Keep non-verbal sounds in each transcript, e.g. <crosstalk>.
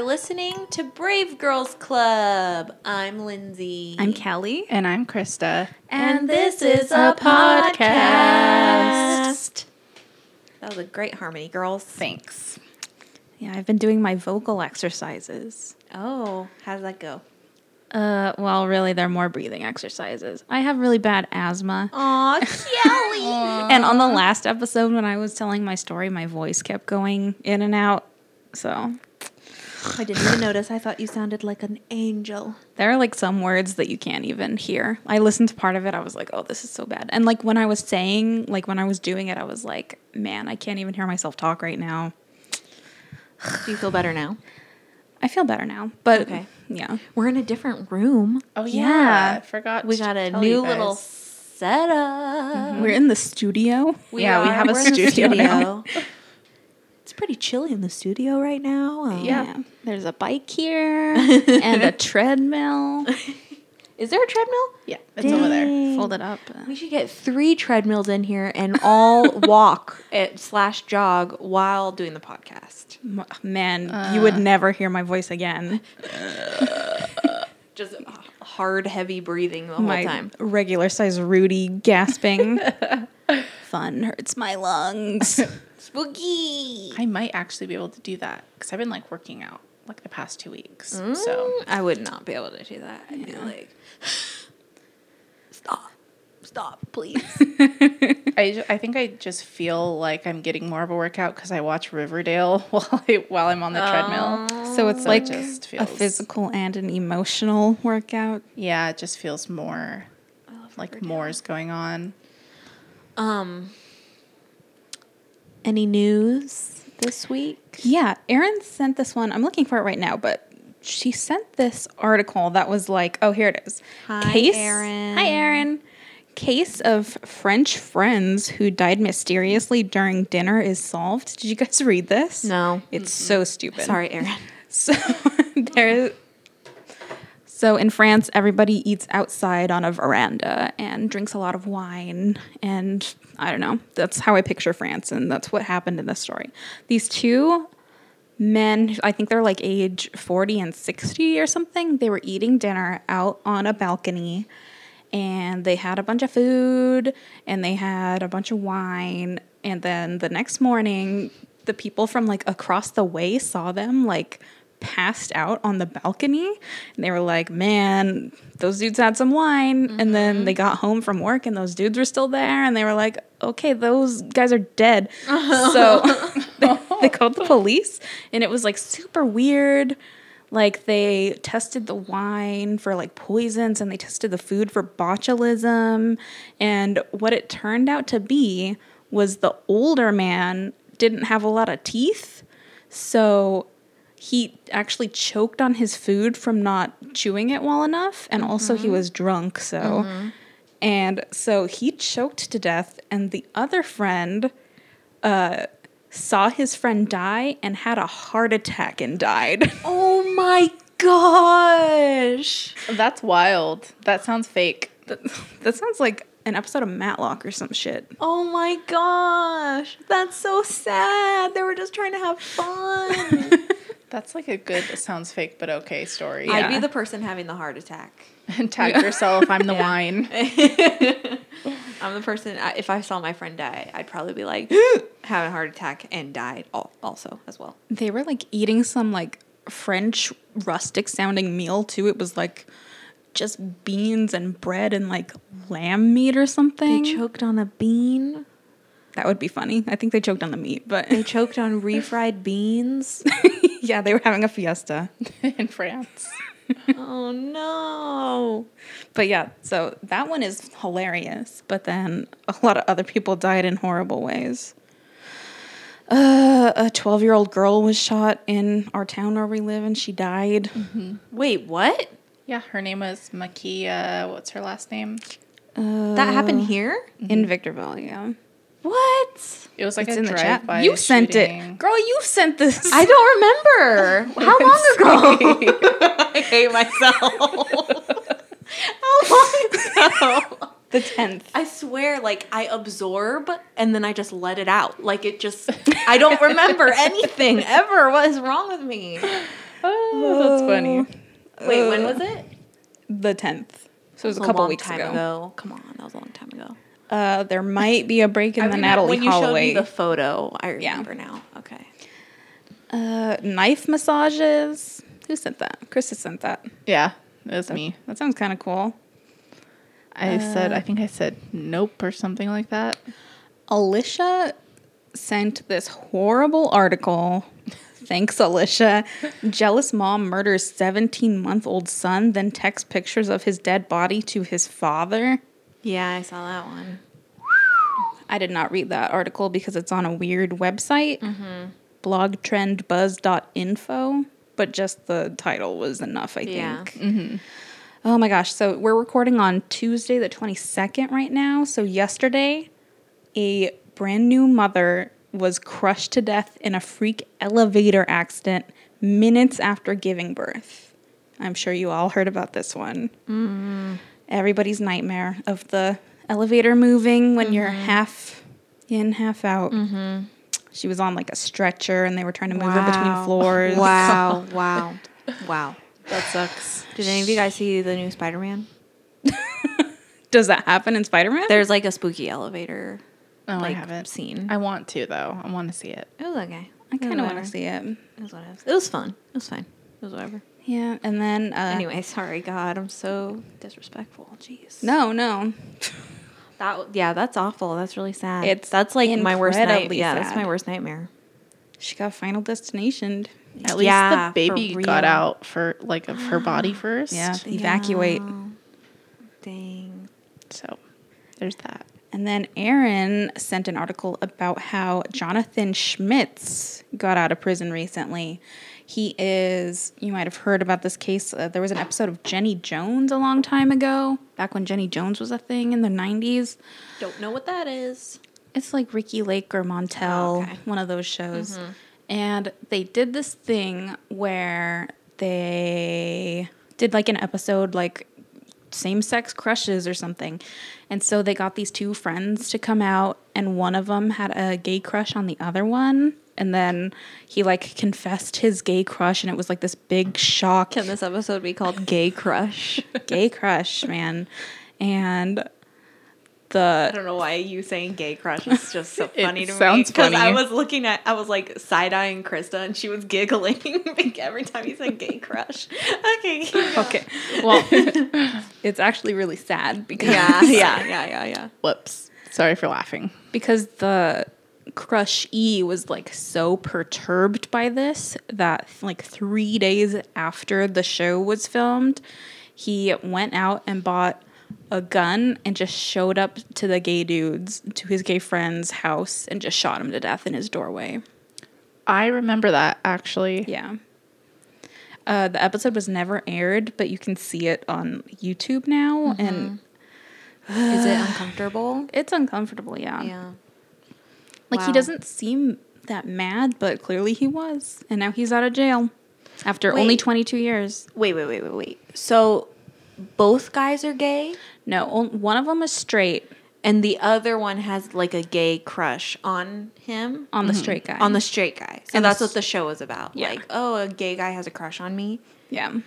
are listening to Brave Girls Club. I'm Lindsay. I'm Kelly. And I'm Krista. And this is a podcast. That was a great harmony, girls. Thanks. Yeah, I've been doing my vocal exercises. Oh, how does that go? Uh, well, really, they're more breathing exercises. I have really bad asthma. Aw, <laughs> Kelly. <laughs> And on the last episode, when I was telling my story, my voice kept going in and out. So I didn't even notice. I thought you sounded like an angel. there are like some words that you can't even hear. I listened to part of it. I was like, oh, this is so bad. And like when I was saying, like when I was doing it, I was like, man, I can't even hear myself talk right now. Do you feel better now? I feel better now. But Okay. yeah. We're in a different room. Oh Yeah. yeah, I forgot. We got a tell new you little guys. setup. Mm-hmm. We're in the studio. Yeah, we have a We're in the studio now. <laughs> It's pretty chilly in the studio right now. Um, Yeah. There's a bike here <laughs> and a treadmill. Is there a treadmill? Yeah, it's over there. Dang. Fold it up. We should get three treadmills in here and all <laughs> walk at slash jog while doing the podcast. M- Man, you would never hear my voice again. <laughs> Just hard, heavy breathing the whole my time. regular size Rudy gasping. Fun hurts my lungs. Spooky. I might actually be able to do that because I've been like working out like the past two weeks. So I would not be able to do that. I'd be like, <sighs> stop, stop, please. <laughs> I, I think I just feel like I'm getting more of a workout because I watch Riverdale <laughs> while I, while I'm on the treadmill. so it's So like it just a physical and an emotional workout. Yeah, it just feels more like more is going on. Um, any news this week? Yeah, Erin sent this one. I'm looking for it right now, but she sent this article that was like, oh, here it is. Hi, Case, Erin. Hi, Erin. Case of French friends who died mysteriously during dinner is solved. Did you guys read this? No. It's so stupid. Sorry, Erin. <laughs> So <laughs> there So in France everybody eats outside on a veranda and drinks a lot of wine and I don't know. That's how I picture France and that's what happened in this story. These two men, I think they're like age 40 and 60 or something, they were eating dinner out on a balcony and they had a bunch of food and they had a bunch of wine and then the next morning the people from like across the way saw them like passed out on the balcony. And they were like man those dudes had some wine. And then mm-hmm. they got home from work and those dudes were still there and they were like okay those guys are dead. So they, <laughs> <laughs> they called the police and it was like super weird. Like they tested the wine for like poisons and they tested the food for botulism. And what it turned out to be was the older man didn't have a lot of teeth. So he actually choked on his food from not chewing it well enough and also he was drunk so and so he choked to death and the other friend uh saw his friend die and had a heart attack and died <laughs> Oh my gosh. That's wild. That sounds fake. that, that sounds like an episode of matlock or some shit Oh my gosh. That's so sad. They were just trying to have fun. <laughs> That's like a good sounds fake but okay story. I'd be the person having the heart attack. And <laughs> tag yourself. I'm the <laughs> wine. <laughs> I'm the person, I- if I saw my friend die, I'd probably be like, <gasps> having a heart attack and died al- also as well. they were like eating some like french rustic sounding meal too it was like just beans and bread and like lamb meat or something. They something choked on a bean. That would be funny i think they choked on the meat but They choked on refried <laughs> beans. yeah they were having a fiesta <laughs> in France. Oh no. But yeah, so that one is hilarious. But then a lot of other people died in horrible ways. Uh, a 12 year old girl was shot in our town where we live and she died. Wait, what? Yeah, her name was Makia. What's her last name? That happened here? In Victorville, yeah. What? It was like It's a in the chat. drive-by You sent it. Girl, you sent this. I don't remember. <laughs> How long ago? <laughs> I hate myself. <laughs> How long ago? the 10th. I swear, like I absorb and then I just let it out. Like it just, I don't remember anything ever. What is wrong with me? Oh, that's funny. Uh, Wait, when was it? The 10th. So it was a That couple long weeks time ago. Come on, that was a long time ago. Uh, there might be a break in I the remember Natalie when you showed me the photo. I Yeah. remember now. Okay. uh, knife massages. Who sent that? Chris has sent that. Yeah, it was me. That sounds kind of cool. I said, I think I said nope or something like that. Alicia sent this horrible article. <laughs> Thanks, Alicia. Jealous mom murders 17 month old son, then texts pictures of his dead body to his father. Yeah, I saw that one. I did not read that article because it's on a weird website, mm-hmm. blogtrendbuzz.info, but just the title was enough, I Yeah. think. Mm-hmm. Oh my gosh. So we're recording on Tuesday, the 22nd, right now. So yesterday, a brand new mother was crushed to death in a freak elevator accident minutes after giving birth. I'm sure you all heard about this one. Mm-hmm. Everybody's nightmare of the elevator moving when you're mm-hmm. half in, half out. Mm-hmm. She was on like a stretcher and they were trying to move her between floors. Wow, <laughs> wow, wow. That sucks. Did any of you guys see the new Spider Man? <laughs> Does that happen in Spider Man? There's like a spooky elevator oh, No, like I haven't seen. I want to though. I want to see it. it was okay. I kind of want to see it. It was whatever. It was fun. It was fine. It was whatever. Yeah, and then uh, Anyway, sorry, God, I'm so disrespectful. Jeez. No, no. That yeah, that's awful. That's really sad. It's that's like my worst night. incredibly Yeah, that's my worst nightmare. She got Final Destination. At least Yeah, the baby got out for like of her body <gasps> first. Yeah, evacuate. Yeah. Dang. So there's that. And then Aaron sent an article about how Jonathan Schmitz got out of prison recently. He is, you might have heard about this case. Uh, there was an episode of Jenny Jones a long time ago, back when Jenny Jones was a thing in the 90s. Don't know what that is. It's like Ricki Lake or Montel, Oh, okay. one of those shows. And they did this thing where they did like an episode like same sex crushes or something. And so they got these two friends to come out, and one of them had a gay crush on the other one. And then he like confessed his gay crush, and it was like this big shock. Can this episode be called Gay Crush? <laughs> gay crush, man. And the I don't know why you saying gay crush is just so <laughs> funny to me. sounds <laughs> Because I was looking at, I was like side eyeing Krista, and she was giggling every time you said gay crush. Okay. okay, well, it's actually really sad because Yeah, yeah, yeah, yeah, yeah. Whoops. Sorry for laughing. because the crush E was like so perturbed by this that like three days after the show was filmed, he went out and bought a gun and just showed up to the gay dudes to his gay friend's house and just shot him to death in his doorway. I remember that actually. Yeah. Uh, the episode was never aired, but you can see it on YouTube now, and Is it <sighs> uncomfortable? it's uncomfortable. Yeah, Yeah. Like he doesn't seem that mad, but clearly he was, and now he's out of jail after only 22 years. Wait, wait, wait, wait, wait. So both guys are gay, No, one of them is straight and the other one has like a gay crush on him. on the mm-hmm. straight guy. On the straight guy. So And that's what the show was about. Yeah. Like, oh, a gay guy has a crush on me. yeah,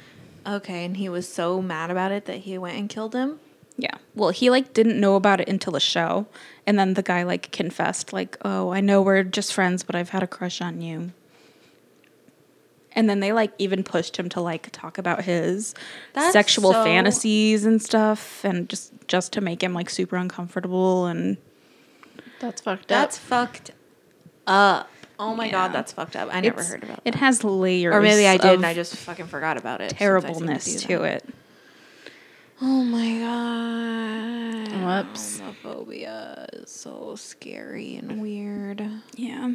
Okay, and he was so mad about it that he went and killed him. yeah. Well, he like didn't know about it until the show, and then the guy like confessed, like, "Oh, I know we're just friends, but I've had a crush on you." And then they like even pushed him to like talk about his That's sexual so- fantasies and stuff, and just just to make him like super uncomfortable and That's fucked up. That's up. fucked up. Oh my Yeah. god, that's fucked up. I never It's- heard about It It has layers, Or maybe I did of and I just fucking forgot about it. since I seem terribleness do to that. it. Oh my god. Whoops. Homophobia is so scary and weird. Yeah,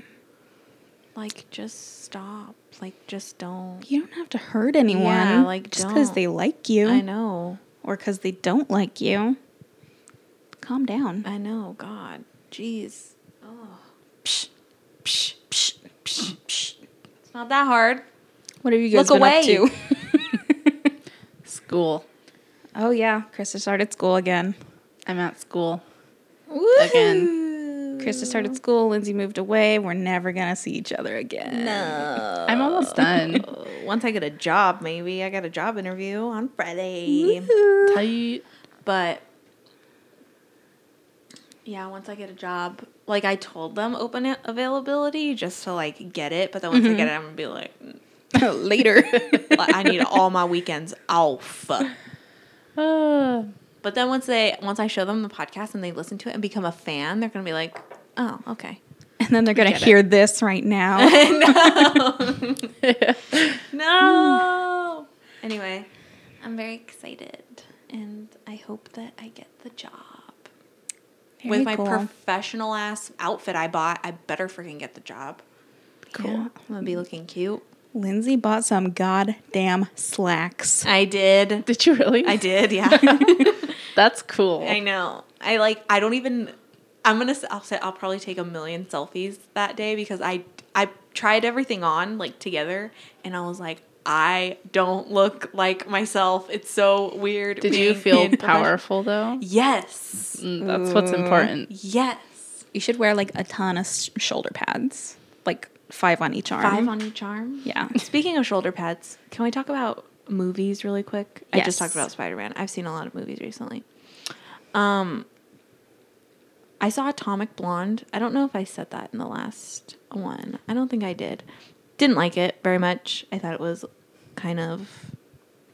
Like, just stop. Like, just don't. you don't have to hurt anyone, Yeah, like, just because they like you. I know. or because they don't like you. Calm down. I know. God. Jeez. Oh. Psh, psh, psh, psh, psh. It's not that hard. What have you guys Look been away. up to? <laughs> <laughs> School. Oh yeah, Chris has started school again. I'm at school. Again. Again. Krista started school. Lindsay moved away. We're never gonna see each other again. No. I'm almost done. <laughs> Once I get a job, maybe I got a job interview on Friday. Tight. But yeah, once I get a job, like I told them open availability just to like get it, but then once I mm-hmm. get it, I'm gonna be like, <laughs> Later. <laughs> I need all my weekends off. Uh, But then once they once I show them the podcast and they listen to it and become a fan, they're gonna be like, oh, okay. and then they're gonna hear this right now. <laughs> <laughs> <laughs> No. anyway, I'm very excited, and I hope that I get the job. Very With my cool. professional ass outfit I bought, I better freaking get the job. Cool. Yeah, I'm gonna be looking cute. Lindsay bought some goddamn slacks. I did. did you really? I did. Yeah. <laughs> That's cool. I know. I like. I don't even. I'm gonna. s- I'll say. I'll probably take a million selfies that day because I. I tried everything on like together, and I was like, I don't look like myself. It's so weird. Did you feel <laughs> powerful though? Yes. Mm, That's what's important. Yes. You should wear like a ton of sh- shoulder pads, like five on each arm. Five on each arm. Yeah. <laughs> Speaking of shoulder pads, can we talk about movies really quick? I just talked about Spider Man. I've seen a lot of movies recently. Um, I saw Atomic Blonde. I don't know if I said that in the last one. I don't think I did. Didn't like it very much. I thought it was kind of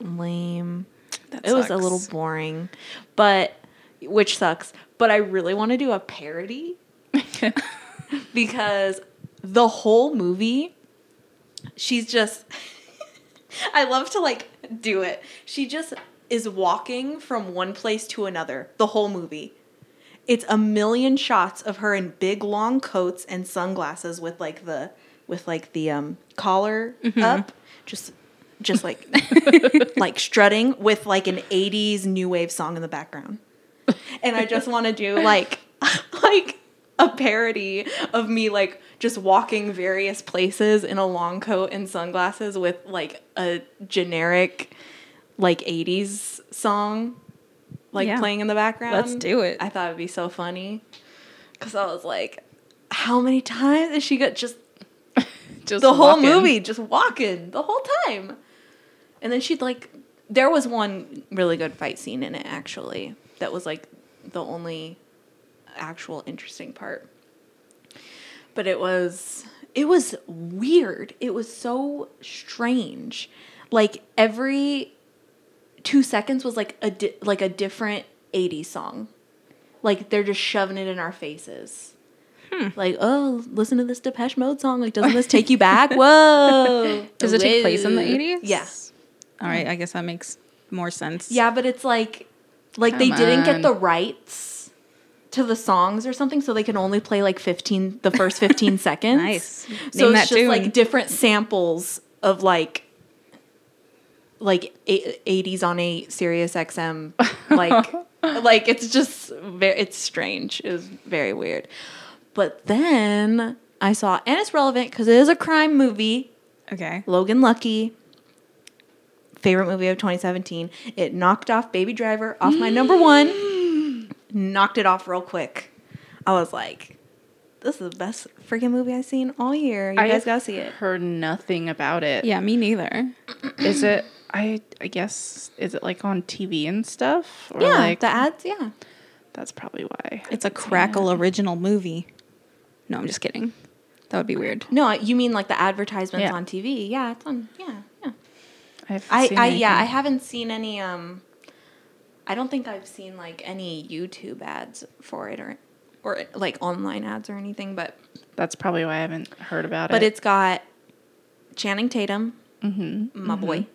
lame. That it was a little boring, but which sucks. But I really want to do a parody <laughs> because the whole movie, she's just. <laughs> I love to like do it. She just is walking from one place to another the whole movie. It's a million shots of her in big long coats and sunglasses with like the with like the um collar up, just just like <laughs> like strutting with like an 80s new wave song in the background. And I just want to do like <laughs> like a parody of me like just walking various places in a long coat and sunglasses with like a generic like 80s song like Yeah. playing in the background. Let's do it. I thought it'd be so funny cuz I was like how many times is she got just <laughs> Just the whole walking. movie just walking the whole time. And then she'd like there was one really good fight scene in it actually. That was like the only actual interesting part. But it was it was weird. It was so strange. Like every 2 seconds was like a di- like a different 80s song. Like they're just shoving it in our faces. Hmm. Like, oh, listen to this Depeche Mode song. Like, doesn't this take you back? <laughs> Whoa. Does it take place in the Whoa. 80s? Yeah. All right, I guess that makes more sense. Yeah, but it's like, like they Come didn't get the rights to the songs or something, so they can only play like 15, the first 15 <laughs> seconds. Nice. So Name it's just like different samples of like, like 80s on a Sirius XM, <laughs> like, like it's just very, it's strange. It was very weird. But then I saw, and it's relevant because it is a crime movie. Okay. Logan Lucky, favorite movie of 2017. It knocked off Baby Driver off my number one. <laughs> knocked it off real quick. I was like, this is the best freaking movie I've seen all year. You I guys gotta see it. Heard nothing about it. Yeah, me neither. <clears throat> Is it? I I guess is it like on TV and stuff? Or Yeah, like the ads, yeah. that's probably why. It's a Crackle original movie. No, I'm just kidding. That would be weird. No, you mean like the advertisements Yeah. on TV? Yeah, it's on. Yeah, yeah. I've I, seen I yeah, I haven't seen any. Um, I don't think I've seen like any YouTube ads for it or, or like online ads or anything. But That's probably why I haven't heard about but it. But it's got Channing Tatum, Mm-hmm. my boy,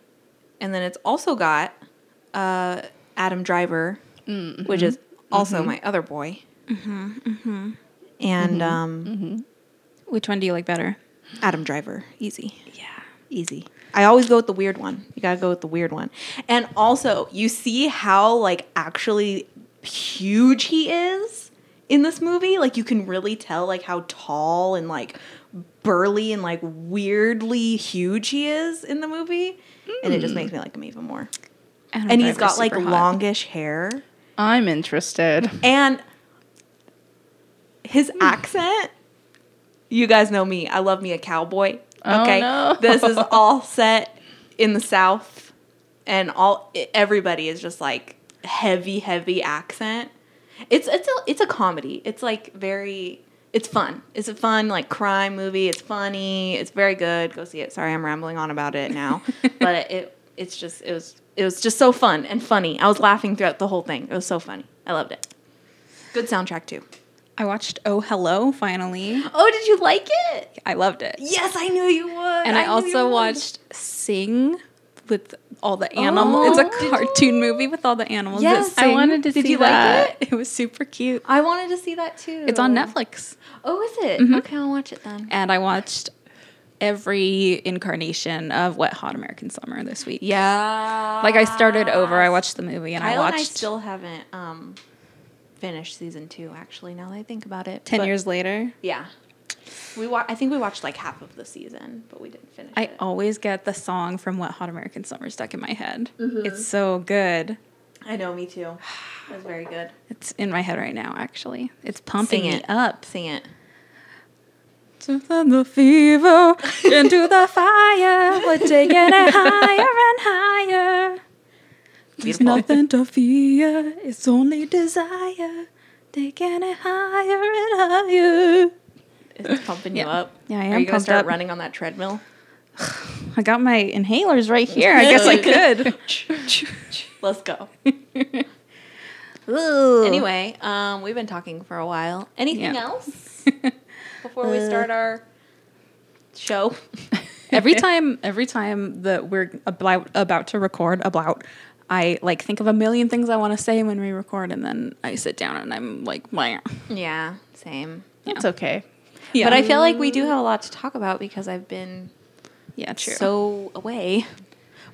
and then it's also got uh, Adam Driver, Mm-hmm. which is also my other boy. Mm-hmm. And um, Which one do you like better? Adam Driver, easy. Yeah. Easy. I always go with the weird one. You gotta go with the weird one. And also, you see how like actually huge he is in this movie. Like you can really tell like how tall and like burly and like weirdly huge he is in the movie. And it just makes me like him even more. And he's got like hot. longish hair. I'm interested. And his accent. You guys know me. I love me a cowboy. Oh, Okay, no. this is <laughs> all set in the South, and all everybody is just like heavy, heavy accent. It's it's a it's a comedy. It's like very. It's fun. It's a fun like crime movie. It's funny. It's very good. Go see it. Sorry, I'm rambling on about it now, <laughs> but it, it it's just it was it was just so fun and funny. I was laughing throughout the whole thing. It was so funny. I loved it. Good soundtrack too. I watched Oh Hello finally. Oh, did you like it? I loved it. Yes, I knew you would. And I, you also watched Sing with all the animals. Oh, it's a cartoon movie with all the animals. Yes, I wanted to Did see you like that. it? It was super cute. I wanted to see that too. It's on Netflix. Oh, is it? Mm-hmm. Okay, I'll watch it then. And I watched every incarnation of Wet Hot American Summer this week. Yeah. Like I started over. I watched the movie and I Kyle and I watched still haven't um finished season two. Actually, now that I think about it, 10 But- years later. Yeah. We wa- I think we watched like half of the season, but we didn't finish I it. always get the song from Wet Hot American Summer stuck in my head. Mm-hmm. It's so good. I know, me too. <sighs> It was very good. It's in my head right now, actually. It's pumping Sing me it. up. Sing it. To the fever, <laughs> into the fire, we're taking it <laughs> higher and higher. There's Beautiful. nothing to fear, it's only desire. Taking it higher and higher. It's pumping you up. Yeah, I am Are you gonna pumped start up. running on that treadmill? <sighs> I got my inhalers right here. I guess I <laughs> could. <laughs> Let's go. <laughs> Ooh. Anyway, um, we've been talking for a while. Anything Yeah. else before we Uh, start our show? every time every time that we're about about to record about I like think of a million things I want to say when we record and then I sit down and I'm like, Meh. Yeah, same. It's okay. yeah. But I feel like we do have a lot to talk about because I've been yeah, true. so away.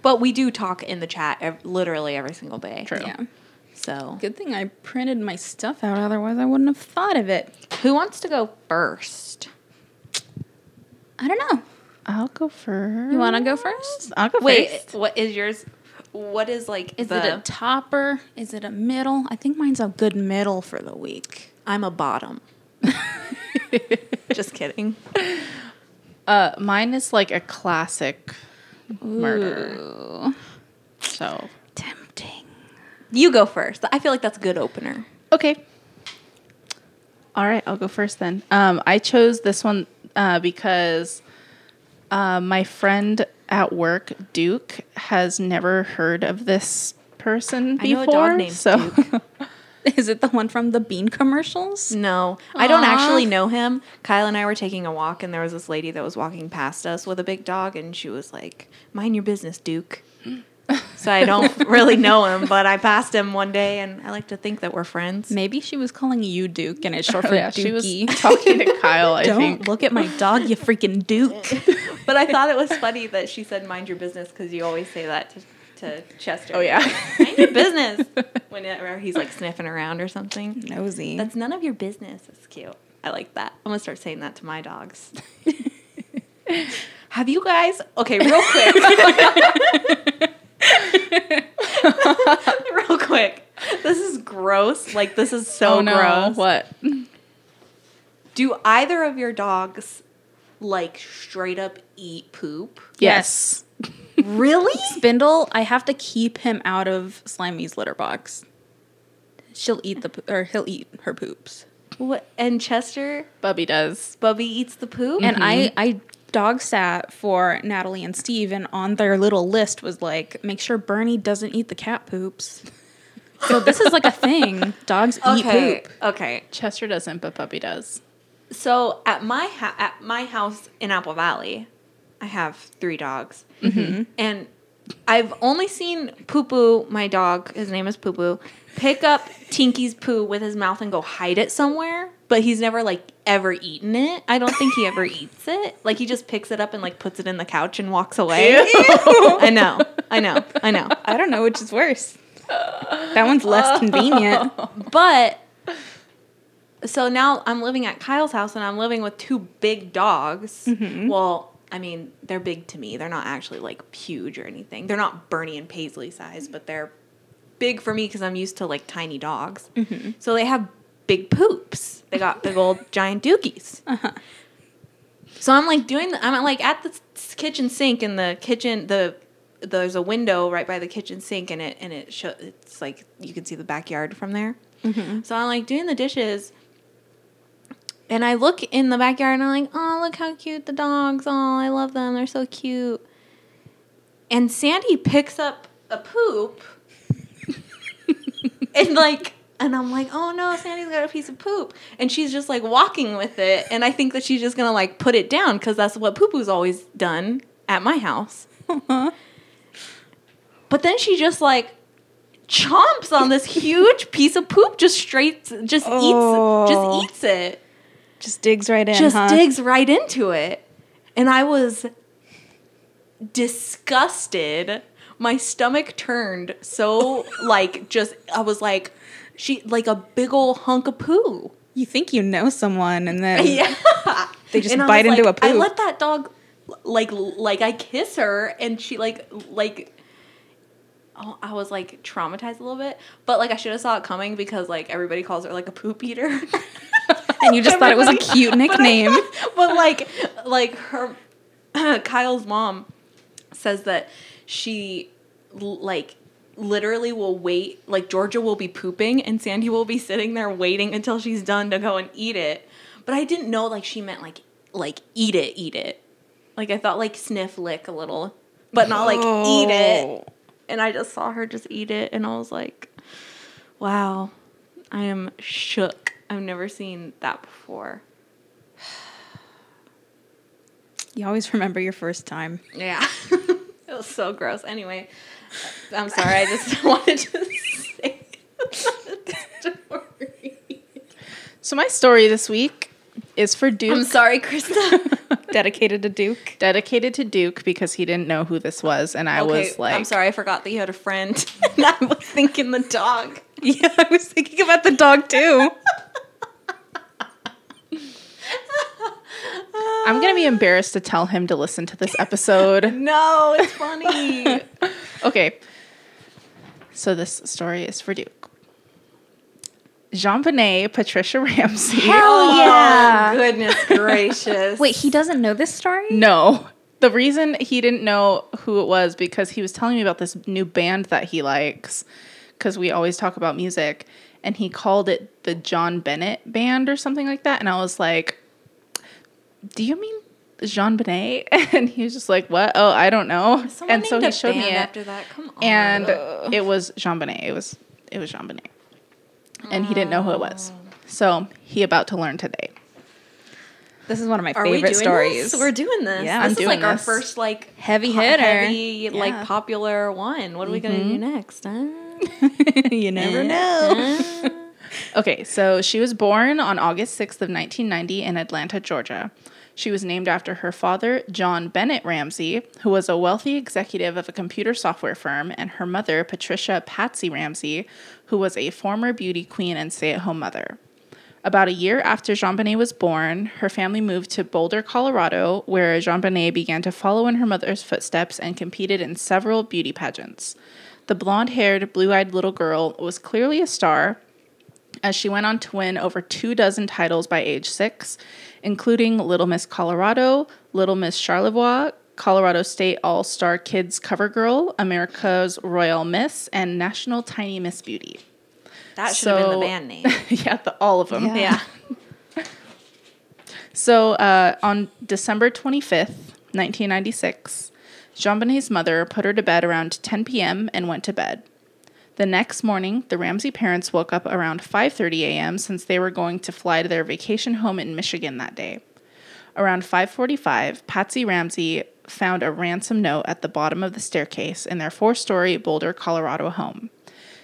But we do talk in the chat ev- literally every single day. True. yeah. So, Good thing I printed my stuff out, otherwise I wouldn't have thought of it. who wants to go first? I don't know. I'll go first. You want to go first? I'll go Wait, first. what is yours? What is like Is the, it a topper? Is it a middle? I think mine's a good middle for the week. I'm a bottom. <laughs> Just kidding. Uh, mine is like a classic murder. So tempting. You go first. I feel like that's a good opener. Okay. All right, I'll go first then. Um, I chose this one uh, because uh, my friend at work, Duke, has never heard of this person I know a before. dog named so Duke. <laughs> Is it the one from the bean commercials? No, I don't Aw. actually know him. Kyle and I were taking a walk, and there was this lady that was walking past us with a big dog, and she was like, "Mind your business, Duke." <laughs> so I don't really know him, but I passed him one day, and I like to think that we're friends. Maybe she was calling you Duke, and it's short <laughs> for yeah, she was talking to Kyle. I Don't think. look at my dog, you freaking Duke. But I thought it was funny that she said, "Mind your business," because you always say that to, to Chester. Oh yeah. mind your business. <laughs> Whenever he's like sniffing around or something. Nosy. That's none of your business. It's cute. I like that. I'm gonna start saying that to my dogs. <laughs> Have you guys? Okay, real quick. <laughs> real quick. This is gross. Like this is so oh no! gross. What? Do either of your dogs like straight up eat poop? Yes. <laughs> Really? Spindle, I have to keep him out of Slimy's litter box. She'll eat the po- or he'll eat her poops. What? And Chester, Bubby does. Bubby eats the poop. And I mm-hmm. I dog sat for Natalie and Steve and on their little list was like make sure Bernie doesn't eat the cat poops. So this is like a thing. Dogs eat okay. poop. Okay. Chester doesn't, but Bubby does. So at my ha- at my house in Apple Valley, I have three dogs, mm-hmm. and I've only seen Poo Poo, my dog. His name is Poo Poo. Pick up Tinky's poo with his mouth and go hide it somewhere, but he's never like ever eaten it. I don't think he ever <laughs> eats it. Like he just picks it up and like puts it in the couch and walks away. I know, I know, I know. I don't know which is worse. That one's less convenient. But so now I'm living at Kyle's house and I'm living with two big dogs. Mm-hmm. Well, I mean, they're big to me. They're not actually like huge or anything. They're not Bernie and Paisley size, but they're big for me because I'm used to like tiny dogs. Mm-hmm. So they have big poops. They got big old <laughs> giant dookies. Uh-huh. So I'm like doing the, I'm like at the kitchen sink in the kitchen the there's a window right by the kitchen sink and it and it show it's like you can see the backyard from there. Mm-hmm. So I'm like doing the dishes and I look in the backyard and I'm like, oh, look how cute the dogs. Oh, I love them. They're so cute. And Sandy picks up a poop <laughs> and like, and I'm like, oh no, Sandy's got a piece of poop. And she's just like walking with it. And I think that she's just gonna like put it down because that's what Poo Poo's always done at my house. <laughs> but then she just like chomps on this huge piece of poop, just straight, just Oh. eats, just eats it Just digs right in, just huh? digs right into it. And I was disgusted. My stomach turned so <laughs> like just I was like she like a big old hunk of poo. You think you know someone, and then <laughs> Yeah. they just And bite into like- poo. poop. let that dog like like I kiss her and she like like Oh, I was like traumatized a little bit, but like I should have saw it coming because like everybody calls her like a poop eater. <laughs> and you just <laughs> thought it was a cute <laughs> but nickname. thought- But, like, like her, <clears throat> Kyle's mom says that she, like, literally will wait. Like Georgia will be pooping, and Sandy will be sitting there waiting until she's done to go and eat it. But I didn't know like she meant like like eat it, eat it. Like I thought like sniff, lick a little, but not like eat it. And I just saw her just eat it, and I was like, wow, I am shook. I've never seen that before. You always remember your first time. Yeah. <laughs> it was so gross. Anyway, I'm sorry. I just <laughs> wanted to say that story. So my story this week is for Duke. I'm sorry, Krista. <laughs> Dedicated to Duke. Dedicated to Duke because he didn't know who this was, and I okay, was like, I'm sorry. I forgot that you had a friend. and I was thinking the dog. Yeah, I was thinking about the dog too. I'm gonna be embarrassed to tell him to listen to this episode. <laughs> No, it's funny. <laughs> Okay. So this story is for Duke. JonBenét, Patricia Ramsey. Hell oh, yeah. Oh, goodness <laughs> gracious. Wait, he doesn't know this story? No. The reason he didn't know who it was because he was telling me about this new band that he likes because we always talk about music and he called it the John Bennett band or something like that and I was like do you mean JonBenét? <laughs> And he was just like, "What? Oh, I don't know." Someone and so he showed me it. after that. Come on. and it was JonBenét. It was it was JonBenét, and he didn't know who it was. So he about to learn today. This is one of my Are we favorite doing stories. This? We're doing this. Yeah, this I'm is doing like our this. first like Heavy hitter. heavy Yeah. Mm-hmm. like popular one. What are we gonna do next? Huh? <laughs> you never know. <laughs> Okay, so she was born on August 6th of 1990 in Atlanta, Georgia. She was named after her father, John Bennett Ramsey, who was a wealthy executive of a computer software firm, and her mother, Patricia Patsy Ramsey, who was a former beauty queen and stay-at-home mother. About a year after JonBenét was born, her family moved to Boulder, Colorado, where JonBenét began to follow in her mother's footsteps and competed in several beauty pageants. The blonde haired, blue eyed little girl was clearly a star, as she went on to win over two dozen titles by age six, including Little Miss Colorado, Little Miss Charlevoix, Colorado State All Star Kids Cover Girl, America's Royal Miss, and National Tiny Miss Beauty. That should have been the band name. <laughs> yeah, the, all of them. Yeah. Yeah. <laughs> So uh, on December 25th, 1996, JonBenét's mother put her to bed around 10 p.m. and went to bed. The next morning, the Ramsey parents woke up around 5:30 a.m. since they were going to fly to their vacation home in Michigan that day. Around 5:45, Patsy Ramsey found a ransom note at the bottom of the staircase in their four-story Boulder, Colorado home.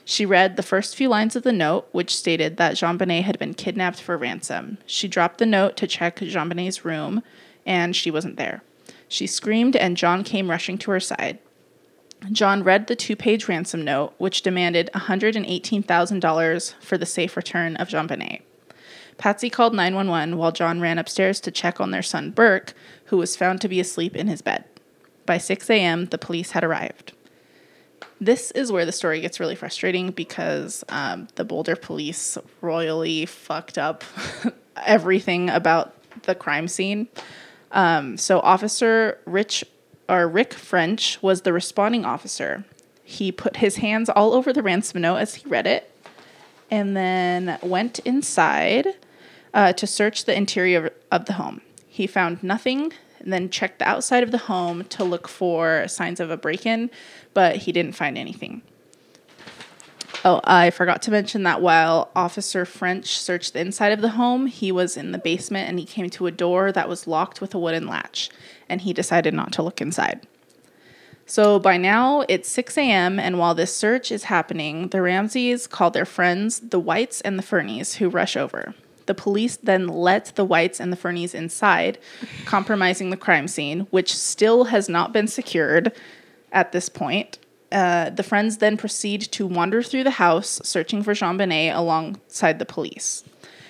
She read the first few lines of the note, which stated that JonBenét had been kidnapped for ransom. She dropped the note to check JonBenét's room, and she wasn't there. She screamed, and John came rushing to her side. John read the two page ransom note, which demanded $118,000 for the safe return of JonBenét. Patsy called 911 while John ran upstairs to check on their son Burke, who was found to be asleep in his bed. By 6 a.m., the police had arrived. This is where the story gets really frustrating because um, the Boulder police royally fucked up <laughs> everything about the crime scene. Um, so, Officer Rich or Rick French was the responding officer. He put his hands all over the ransom note as he read it, and then went inside uh, to search the interior of the home. He found nothing, and then checked the outside of the home to look for signs of a break in, but he didn't find anything. Oh, I forgot to mention that while Officer French searched the inside of the home, he was in the basement and he came to a door that was locked with a wooden latch, and he decided not to look inside. So by now it's 6 a.m., and while this search is happening, the Ramseys call their friends, the Whites and the Fernies, who rush over. The police then let the Whites and the Fernies inside, compromising the crime scene, which still has not been secured at this point. Uh, the friends then proceed to wander through the house, searching for JonBenét alongside the police.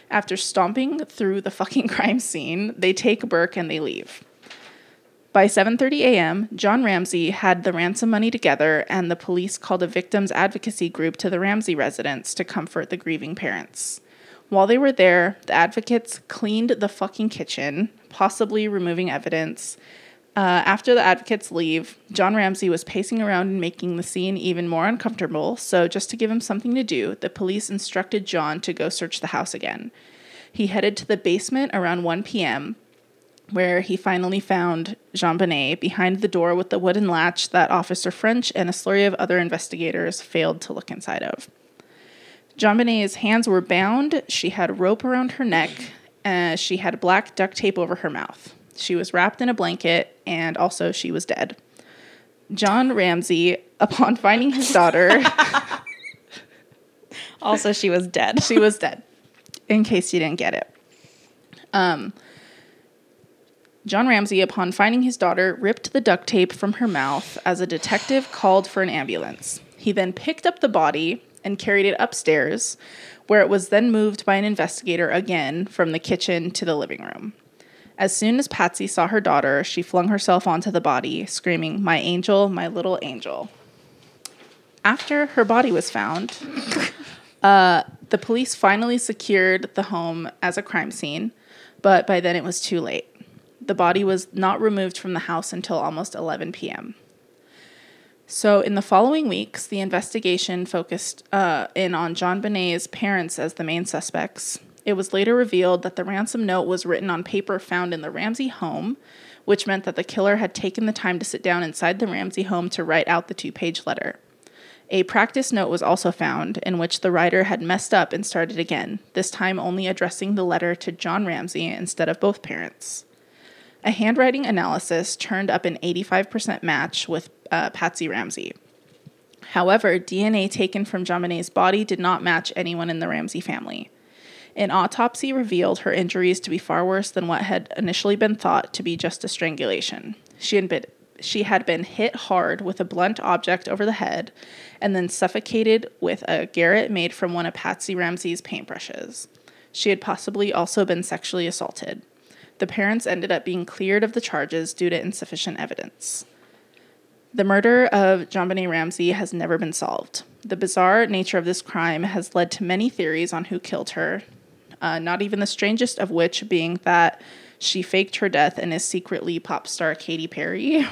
After stomping through the fucking <laughs> crime scene, they take Burke and they leave. By 7:30 a.m., John Ramsey had the ransom money together and the police called a victims advocacy group to the Ramsey residence to comfort the grieving parents. While they were there, the advocates cleaned the fucking kitchen, possibly removing evidence. Uh, after the advocates leave, John Ramsey was pacing around and making the scene even more uncomfortable, so just to give him something to do, the police instructed John to go search the house again. He headed to the basement around 1 p.m., where he finally found JonBenét behind the door with the wooden latch that Officer French and a slurry of other investigators failed to look inside of. JonBenét's hands were bound, she had rope around her neck, and she had black duct tape over her mouth. She was wrapped in a blanket, and also she was dead. John Ramsey, upon <laughs> finding his daughter, <laughs> Also, she was dead. she was dead, in case you didn't get it. Um, John Ramsey, upon finding his daughter, ripped the duct tape from her mouth as a detective called for an ambulance. He then picked up the body and carried it upstairs, where it was then moved by an investigator again from the kitchen to the living room. As soon as Patsy saw her daughter, she flung herself onto the body, screaming, My angel, my little angel. After her body was found, <laughs> uh, the police finally secured the home as a crime scene, but by then it was too late. The body was not removed from the house until almost 11 p.m. So, in the following weeks, the investigation focused uh, in on JonBenét's parents as the main suspects. It was later revealed that the ransom note was written on paper found in the Ramsey home, which meant that the killer had taken the time to sit down inside the Ramsey home to write out the two page letter. A practice note was also found in which the writer had messed up and started again, this time only addressing the letter to John Ramsey instead of both parents. A handwriting analysis turned up an 85% match with uh, Patsy Ramsey. However, DNA taken from JonBenét's body did not match anyone in the Ramsey family. An autopsy revealed her injuries to be far worse than what had initially been thought to be just a strangulation. She had been, she had been hit hard with a blunt object over the head and then suffocated with a garrote made from one of Patsy Ramsey's paintbrushes. She had possibly also been sexually assaulted. The parents ended up being cleared of the charges due to insufficient evidence. The murder of JonBenét Ramsey has never been solved. The bizarre nature of this crime has led to many theories on who killed her, uh, not even the strangest of which being that she faked her death and is secretly pop star Katy Perry.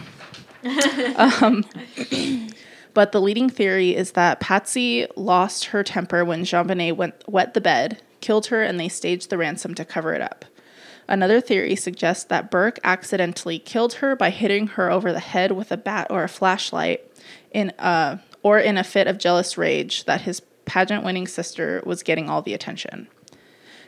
<laughs> um, <clears throat> but the leading theory is that Patsy lost her temper when JonBenét went, wet the bed, killed her, and they staged the ransom to cover it up. Another theory suggests that Burke accidentally killed her by hitting her over the head with a bat or a flashlight in a, or in a fit of jealous rage that his pageant winning sister was getting all the attention.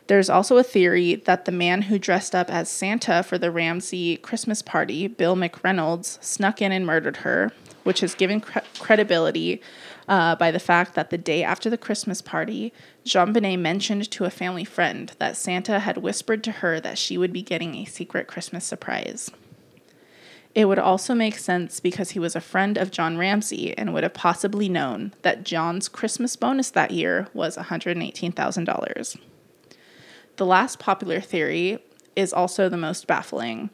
There's also a theory that the man who dressed up as Santa for the Ramsey Christmas party, Bill McReynolds, snuck in and murdered her, which is given cre- credibility uh, by the fact that the day after the Christmas party, JonBenét mentioned to a family friend that Santa had whispered to her that she would be getting a secret Christmas surprise. It would also make sense because he was a friend of John Ramsey and would have possibly known that John's Christmas bonus that year was $118,000. The last popular theory is also the most baffling.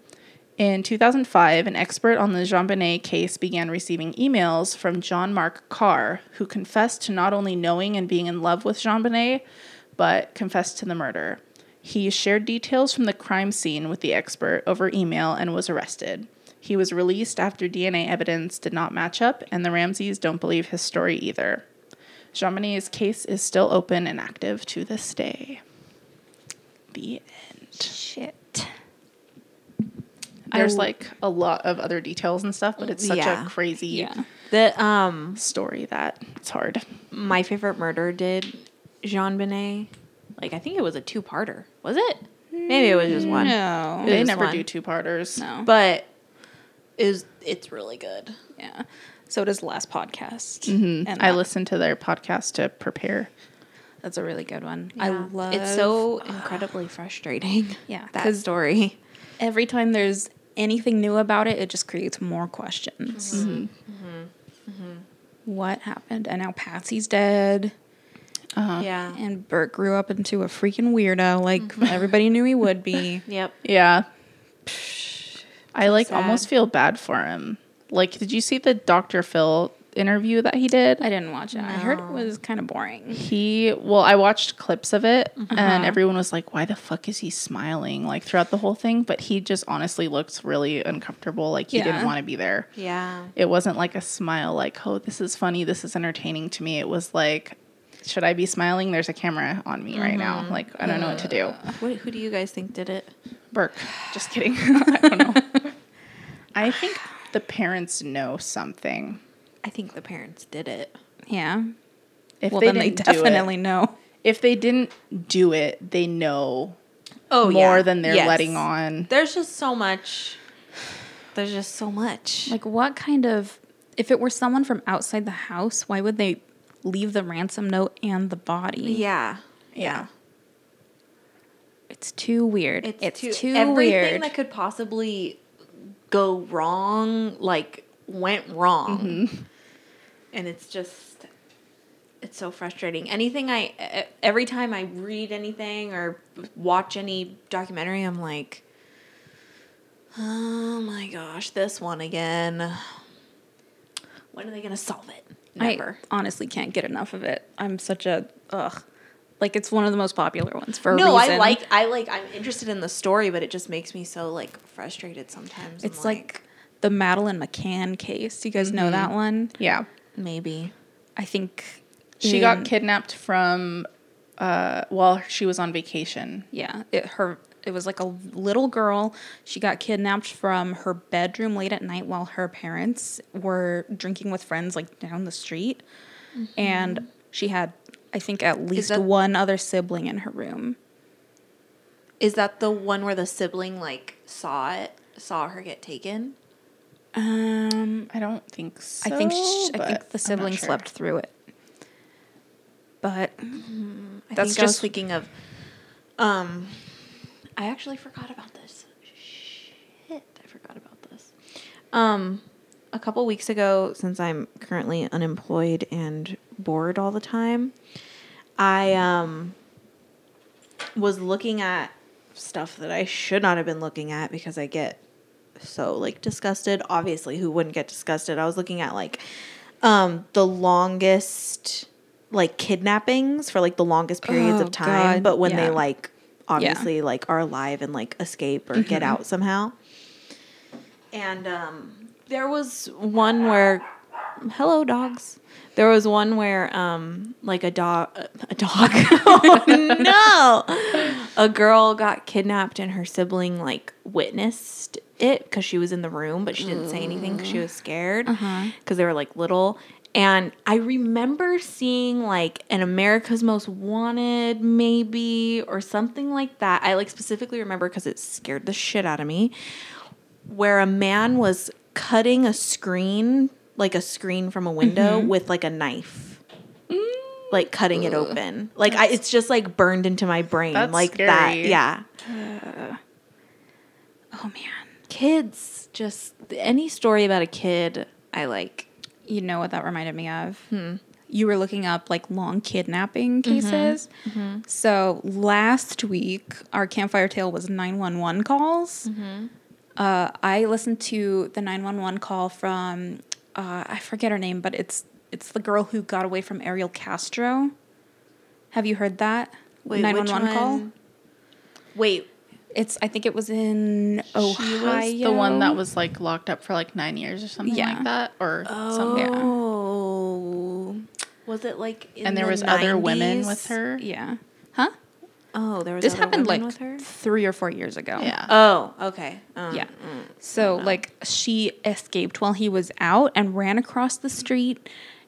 In 2005, an expert on the JonBenét case began receiving emails from John Mark Karr, who confessed to not only knowing and being in love with JonBenét, but confessed to the murder. He shared details from the crime scene with the expert over email and was arrested. He was released after DNA evidence did not match up, and the Ramseys don't believe his story either. JonBenét's case is still open and active to this day. The end. Shit. There's I- like a lot of other details and stuff, but it's such Yeah. a crazy Yeah. The um story that it's hard. my favorite murder did JonBenét. Like I think it was a two parter. Was it? Maybe it was just one. No. It They never fun. do two parters. No. But is it's really good. yeah. So does last podcast. Mhm. And I that- listened to their podcast to prepare. That's a really good one. I Yeah. love it's so incredibly frustrating. <sighs> Yeah, That 'cause- story. every time there's anything new about it, it just creates more questions. Mm-hmm. Mm-hmm. Mm-hmm. What happened? And now Patsy's dead, Uh-huh. Yeah. and Burke grew up into a freaking weirdo, like <laughs> everybody knew he would be. Yep. Yeah. I like sad. almost feel bad for him. Like, did you see the Dr. Phil interview that he did? I didn't watch it. I heard it was kind of boring. He, well, I watched clips of it Uh-huh. and everyone was like, why the fuck is he smiling? Like, throughout the whole thing. But he just honestly looked really uncomfortable. Like, he Yeah. didn't want to be there. Yeah. It wasn't like a smile, like, oh, this is funny. This is entertaining to me. It was like, should I be smiling? There's a camera on me right now. Mm-hmm. Like, I don't know what to do. What, who do you guys think did it? Burke. <sighs> Just kidding. <laughs> I don't know. <laughs> I think the parents know something. I think the parents did it. Yeah. If well, they then they definitely it, know. if they didn't do it, they know Oh more than they're Yes. letting on. There's just so much. There's just so much. Like, what kind of. If it were someone from outside the house, why would they leave the ransom note and the body? yeah. Yeah. It's too weird. It's, It's, too, too, everything weird. that could possibly go wrong, like went wrong, mm-hmm. And it's just it's so frustrating. Anything I every time I read anything or watch any documentary, I'm like, oh my gosh, this one again. When are they gonna solve it? Never. I honestly can't get enough of it. I'm such a ugh. Like it's one of the most popular ones for a no. I like I like I'm interested in the story, but it just makes me so like frustrated sometimes. I'm It's like, the Madeleine McCann case. You guys Mm-hmm. know that one? Yeah. Maybe. I think She in- got kidnapped from uh while she was on vacation. Yeah, it her it was like a little girl. She got kidnapped from her bedroom late at night while her parents were drinking with friends like down the street, and she had I think at least that- one other sibling in her room. Is that the one where the sibling like saw it, saw her get taken? Um, I don't think so. I think sh- I think the sibling sure. slept through it. But I That's think I was just- thinking of. Um, I actually forgot about this. Shit, I forgot about this. Um, a couple weeks ago, since I'm currently unemployed and bored all the time, I um was looking at stuff that I should not have been looking at because I get so like disgusted. Obviously, who wouldn't get disgusted? I was looking at like um the longest like kidnappings for like the longest periods Oh, of time, God, but when they like obviously like are alive and like escape or get out somehow. And um there was one where hello dogs. There was one where um like a dog a dog <laughs> <laughs> oh no a girl got kidnapped and her sibling like witnessed it because she was in the room but she didn't say anything because she mm. was scared uh-huh. because they were like little. And i remember seeing like an america's most wanted maybe or something like that. I like specifically remember because it scared the shit out of me where a man was cutting a screen like a screen from a window mm-hmm. with like a knife. Mm. Like cutting it open. Like I, it's just like burned into my brain like that. scary. yeah. Oh man, kids just any story about a kid i like you know what that reminded me of? Hmm. You were looking up like long kidnapping Mm-hmm. cases. So last week, our campfire tale was 911 calls. Mm-hmm. Uh, I listened to the 911 call from uh, I forget her name, but it's it's the girl who got away from Ariel Castro. Have you heard that? Wait, which one? Wait, It's I think it was in Ohio. She was the one that was like locked up for like nine years or something Yeah. like that, or something. Oh, was it like? In And there the was other women with her. Yeah. Huh? Oh, there was. This other happened women like with her. three or four years ago. Yeah. Oh, okay. Um, Yeah. So like she escaped while he was out and ran across the street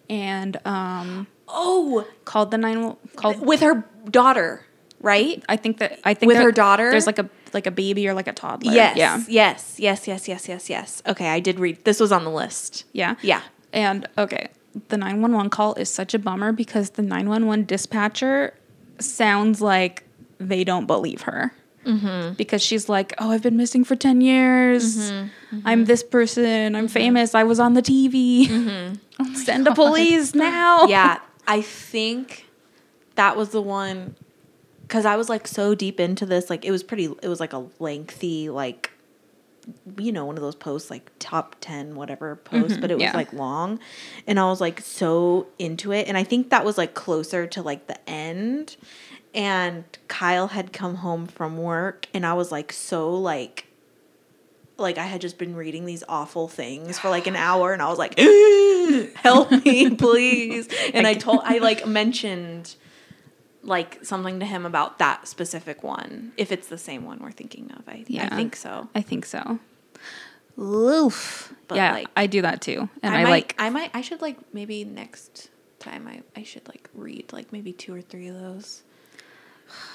and um Oh, called the nine called with her daughter, right? I think that I think With there- her daughter? There's like a like a baby or like a toddler. Yes. Yeah. Yes. Yes. Yes. Yes. Yes. Yes. Okay, I did read. This was on the list. Yeah. Yeah. And okay, the 911 call is such a bummer because the 911 dispatcher sounds like they don't believe her. Mm-hmm. Because she's like, oh, I've been missing for 10 years. Mm-hmm, mm-hmm. I'm this person. I'm mm-hmm. famous. I was on the TV. <laughs> Oh Send the police <laughs> now. Yeah, I think that was the one because I was like so deep into this. Like it was pretty. It was like a lengthy like. You know, one of those posts like top 10, whatever posts, mm-hmm. but it was yeah. like long. And I was like so into it. And I think that was like closer to like the end. And Kyle had come home from work and I was like so like like I had just been reading these awful things for like an <sighs> hour and I was like help me <laughs> please and I told I like mentioned like something to him about that specific one if it's the same one we're thinking of I, Yeah. I think so I think so. Oof. But, yeah, like, I do that too. And I, might, like I might I should like maybe next time I I should like read like maybe two or three of those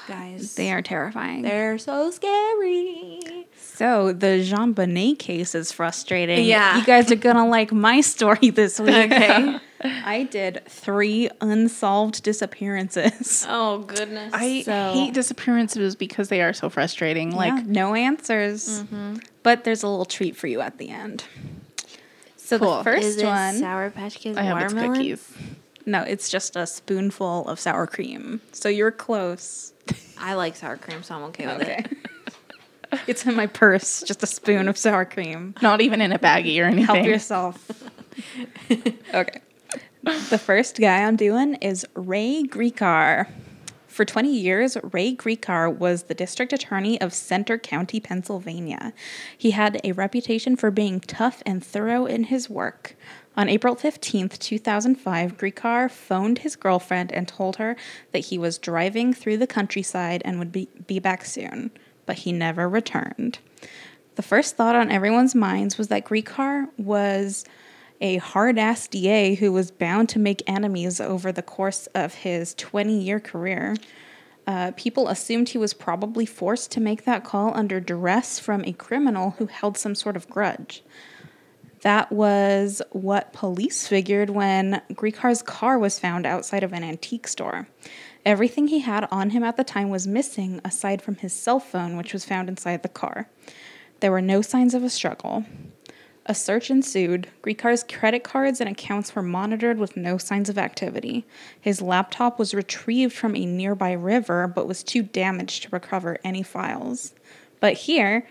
guys they are terrifying. they're so scary So the JonBenét case is frustrating. Yeah. You guys are gonna like my story this week. Okay. <laughs> I did three unsolved disappearances. <laughs> oh goodness I So- hate disappearances because they are so frustrating. Like Like no answers. Mm-hmm. But there's a little treat for you at the end. So Cool. the first Is one Sour Patch Kids I have its cookies. No, it's just a spoonful of sour cream. So you're close. I like sour cream, so I'm okay with Okay. it. <laughs> <laughs> it's in my purse, just a spoon of sour cream. Not even in a baggie or anything. Help yourself. <laughs> okay. The first guy I'm doing is Ray Gricar. For 20 years, Ray Gricar was the district attorney of Centre County, Pennsylvania. He had a reputation for being tough and thorough in his work. On April 15th, 2005, Gricar phoned his girlfriend and told her that he was driving through the countryside and would be, be back soon, but he never returned. The first thought on everyone's minds was that Gricar was a hard ass DA who was bound to make enemies over the course of his 20 year career. Uh, people assumed he was probably forced to make that call under duress from a criminal who held some sort of grudge. That was what police figured when Gricar's car was found outside of an antique store. Everything he had on him at the time was missing, aside from his cell phone, which was found inside the car. There were no signs of a struggle. A search ensued. Gricar's credit cards and accounts were monitored with no signs of activity. His laptop was retrieved from a nearby river but was too damaged to recover any files. But here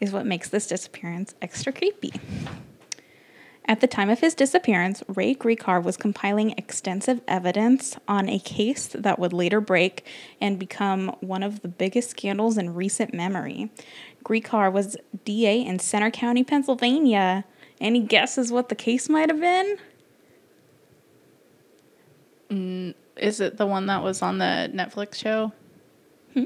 is what makes this disappearance extra creepy. At the time of his disappearance, Ray Gricar was compiling extensive evidence on a case that would later break and become one of the biggest scandals in recent memory. Gricar was DA in Centre County, Pennsylvania. Any guesses what the case might have been? Mm, is it the one that was on the Netflix show? Hmm?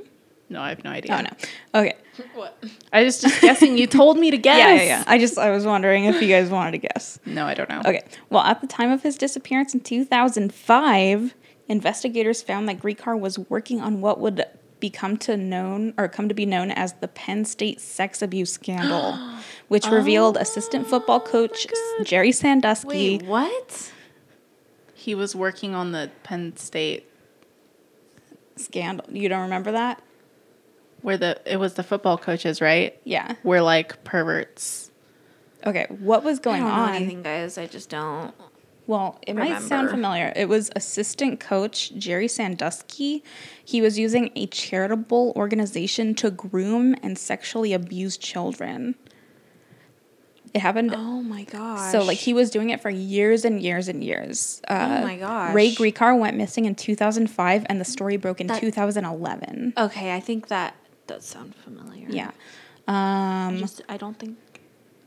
No, I have no idea. Oh no. Okay. <laughs> What? I was just guessing. You told me to guess. <laughs> Yeah, yeah, yeah. I just I was wondering if you guys wanted to guess. No, I don't know. Okay. Well, at the time of his disappearance in 2005, investigators found that Gricar was working on what would become to known or come to be known as the Penn State sex abuse scandal, <gasps> which revealed oh assistant football coach Jerry Sandusky. Wait, what? He was working on the Penn State Scandal. You don't remember that? Where the it was the football coaches, right? Yeah. Were like perverts. Okay. What was I going don't know on? anything, guys. I just don't. Well, it might sound familiar. It was assistant coach Jerry Sandusky. He was using a charitable organization to groom and sexually abuse children. It happened. Oh my gosh. So like he was doing it for years and years and years. Uh, Oh my gosh. Ray Gricar went missing in 2005, and the story broke in That- 2011. Okay, I think that does sound familiar. Yeah, I um, just I don't think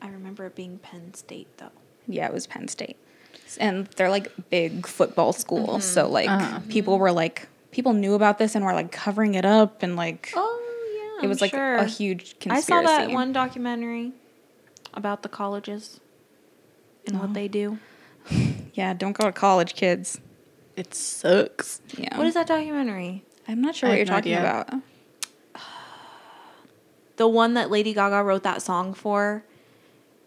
I remember it being Penn State though. yeah, it was Penn State, and they're like big football schools. Mm-hmm. So like Uh-huh. people were like people knew about this and were like covering it up and like Oh yeah. it was like a huge I saw that one documentary about the colleges and Oh. what they do. <laughs> Yeah, don't go to college, kids. It sucks. Yeah, What is that documentary? I'm not sure I what you're talking idea. about. The one that Lady Gaga wrote that song for.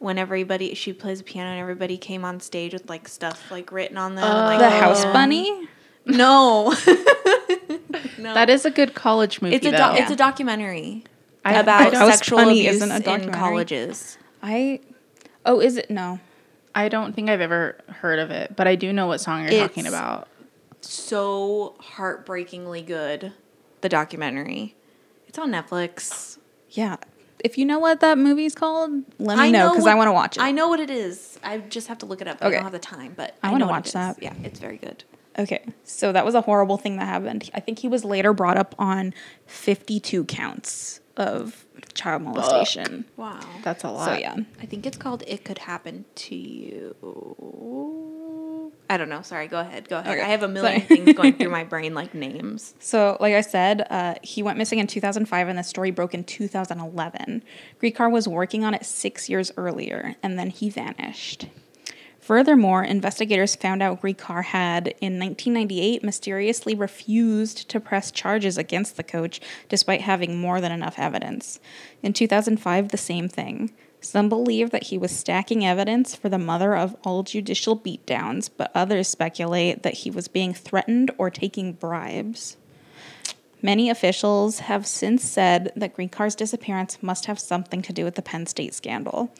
When everybody she plays piano and everybody came on stage with like stuff like written on them. like, The House um, Bunny. No. <laughs> no. That is a good college movie. it's a though. doc it's a documentary I- about I sexual abuse isn't a in documentary. colleges. I. Oh, is it no? I don't think I've ever heard of it, but I do know what song you're talking about. So heartbreakingly good. The documentary. It's on Netflix. Yeah. If you know what that movie's called, let me I know because I want to watch it. I know what it is. I just have to look it up. Okay. I don't have the time, but I I, wanna watch that. Yeah, it's very good. Okay, so that was a horrible thing that happened. I think he was later brought up on 52 counts of child molestation. Wow. That's a lot. So yeah, I think it's called "It Could Happen to You." I don't know. Sorry. Go ahead. Go ahead. Okay. I have a million things going through my <laughs> brain like names. So, like I said, uh, he went missing in 2005 and the story broke in 2011. Gricar was working on it six years earlier and then he vanished. Furthermore, investigators found out Gricar had, in 1998, mysteriously refused to press charges against the coach despite having more than enough evidence. In 2005, the same thing. Some believe that he was stacking evidence for the mother of all judicial beatdowns, but others speculate that he was being threatened or taking bribes. Many officials have since said that Gricar's disappearance must have something to do with the Penn State scandal.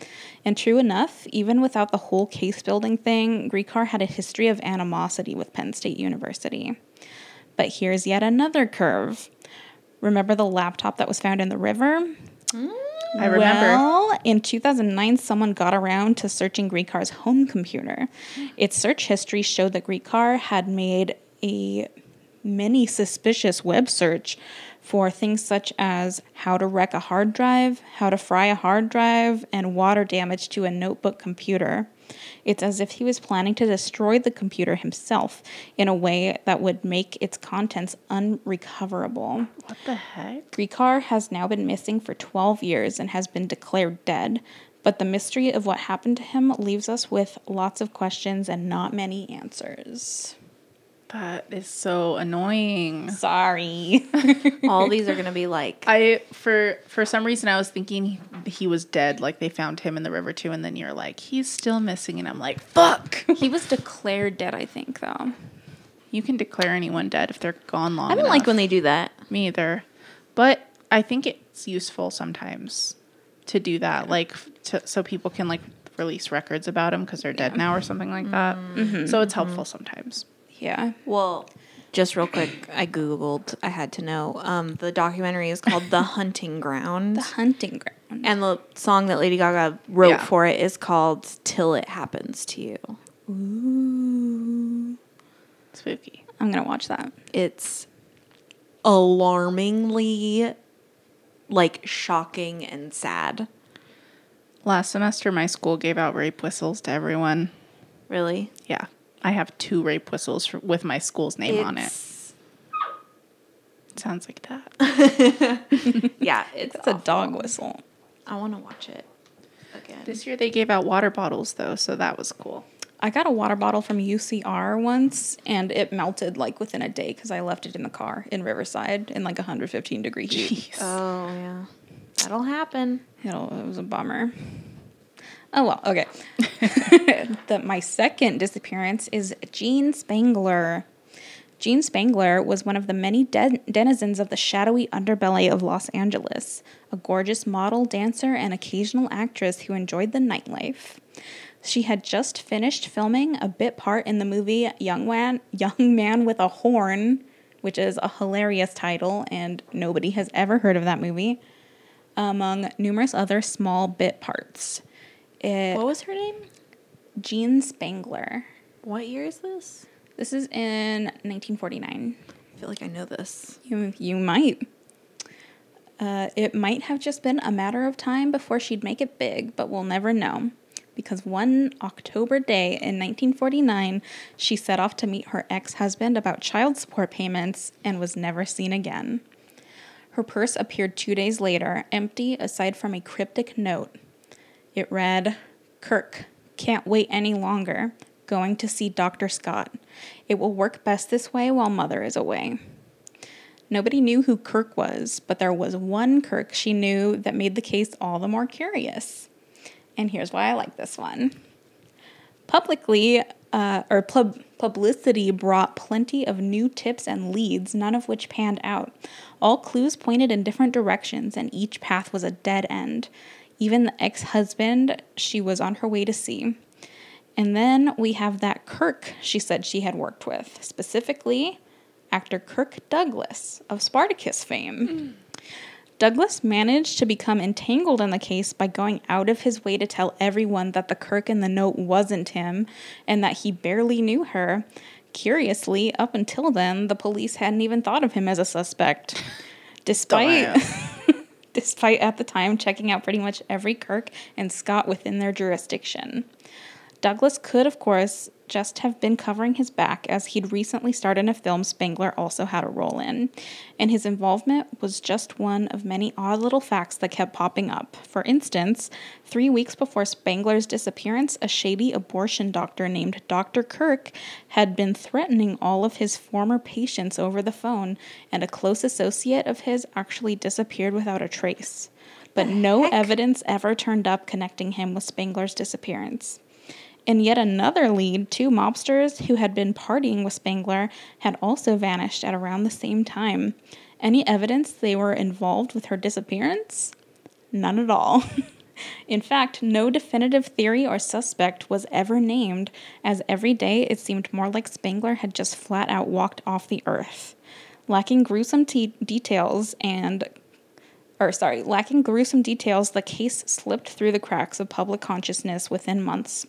And true enough, even without the whole case building thing, Gricar had a history of animosity with Penn State University. But here's yet another curve. Remember the laptop that was found in the river? Mm. I remember. Well, in 2009, someone got around to searching Gricar's home computer. Its search history showed that Gricar had made a many suspicious web search for things such as how to wreck a hard drive, how to fry a hard drive, and water damage to a notebook computer. It's as if he was planning to destroy the computer himself in a way that would make its contents unrecoverable. what the heck? Gricar has now been missing for 12 years and has been declared dead, but the mystery of what happened to him leaves us with lots of questions and not many answers. That is so annoying. Sorry. <laughs> All these are gonna be like. I for for some reason I was thinking he, he was dead, like they found him in the river too, and then you're like he's still missing, and I'm like fuck. he was declared dead, I think, though. you can declare anyone dead if they're gone long. I don't like when they do that. me either, but I think it's useful sometimes to do that, like to, so people can like release records about him because they're dead now or something like that. Mm-hmm. So it's helpful sometimes. Yeah. Well, just real quick, I googled. I had to know. Um, the documentary is called "The Hunting Ground," The hunting ground. and the song that Lady Gaga wrote Yeah. for it is called "Till It Happens to You." Ooh. Spooky. I'm going to watch that. It's alarmingly, like, shocking and sad. Last semester, my school gave out rape whistles to everyone. Really, Yeah, I have two rape whistles for, with my school's name on it. It's- Sounds like that. <laughs> Yeah, it's, It's a dog whistle. I want to watch it again. This year they gave out water bottles though, so that was cool. I got a water bottle from UCR once and it melted like within a day because I left it in the car in Riverside in like 115 degree heat. Jeez. oh yeah, that'll happen. It'll, it was a bummer. Oh well, okay. <laughs> the, my second disappearance is Jean Spangler. Jean Spangler was one of the many den- denizens of the shadowy underbelly of Los Angeles, a gorgeous model, dancer, and occasional actress who enjoyed the nightlife. She had just finished filming a bit part in the movie Young Man, Young Man with a Horn, which is a hilarious title, and nobody has ever heard of that movie among numerous other small bit parts. It, What was her name? Jean Spangler. What year is this? This is in 1949. I feel like I know this. You, you might. Uh, it might have just been a matter of time before she'd make it big, but we'll never know. Because one October day in 1949, she set off to meet her ex husband about child support payments and was never seen again. Her purse appeared two days later, empty aside from a cryptic note. It read, Kirk, can't wait any longer. Going to see Dr. Scott. It will work best this way while mother is away. Nobody knew who Kirk was, but there was one Kirk she knew that made the case all the more curious. And here's why I like this one. Publicly, uh, or pub- publicity brought plenty of new tips and leads, none of which panned out. All clues pointed in different directions, and each path was a dead end. Even the ex husband she was on her way to see. And then we have that Kirk she said she had worked with, specifically actor Kirk Douglas of Spartacus fame. Douglas managed to become entangled in the case by going out of his way to tell everyone that the Kirk in the note wasn't him and that he barely knew her. Curiously, up until then, the police hadn't even thought of him as a suspect. Despite <laughs> despite at the time checking out pretty much every Kirk and Scott within their jurisdiction. Douglas could, of course, just have been covering his back as he'd recently starred in a film Spangler also had a role in, and his involvement was just one of many odd little facts that kept popping up. For instance, three weeks before Spangler's disappearance, a shady abortion doctor named Dr. Kirk had been threatening all of his former patients over the phone, and a close associate of his actually disappeared without a trace. But no evidence ever turned up connecting him with Spangler's disappearance. In yet another lead, two mobsters who had been partying with Spangler had also vanished at around the same time. Any evidence they were involved with her disappearance? None at all. <laughs> In fact, no definitive theory or suspect was ever named, as every day it seemed more like Spangler had just flat out walked off the earth. Lacking gruesome details and or sorry, lacking gruesome details, the case slipped through the cracks of public consciousness within months.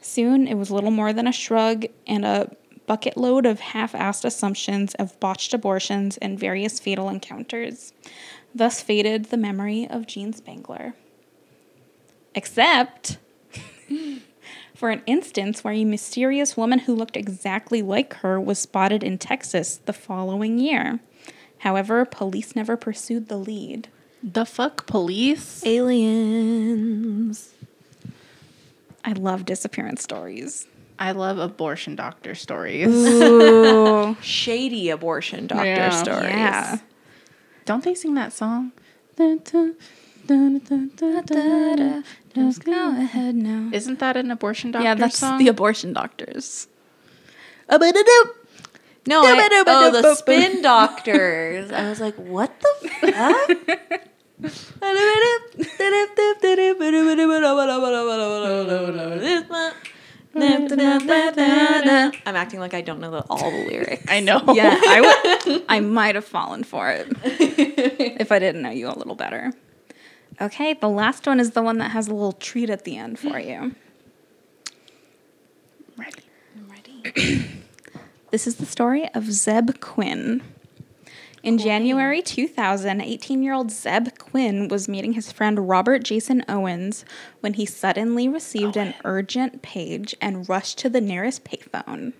Soon, it was little more than a shrug and a bucket load of half assed assumptions of botched abortions and various fatal encounters. Thus faded the memory of Jean Spangler. Except <laughs> for an instance where a mysterious woman who looked exactly like her was spotted in Texas the following year. However, police never pursued the lead. The fuck police? Aliens. I love disappearance stories. I love abortion doctor stories. Ooh. <laughs> Shady abortion doctor Yeah. stories. yeah. Don't they sing that song? Just go ahead now. Isn't that an abortion doctor Yeah, that's song? the abortion doctors. No, I, oh, the spin <laughs> doctors. I was like, what the fuck? I'm acting like I don't know the, all the lyrics. I know. Yeah, I would. <laughs> I might have fallen for it if I didn't know you a little better. Okay, the last one is the one that has a little treat at the end for you. Ready. I'm ready. <clears throat> This is the story of Zeb Quinn. In January 2000, 18 year old Zeb Quinn was meeting his friend Robert Jason Owens when he suddenly received an urgent page and rushed to the nearest payphone.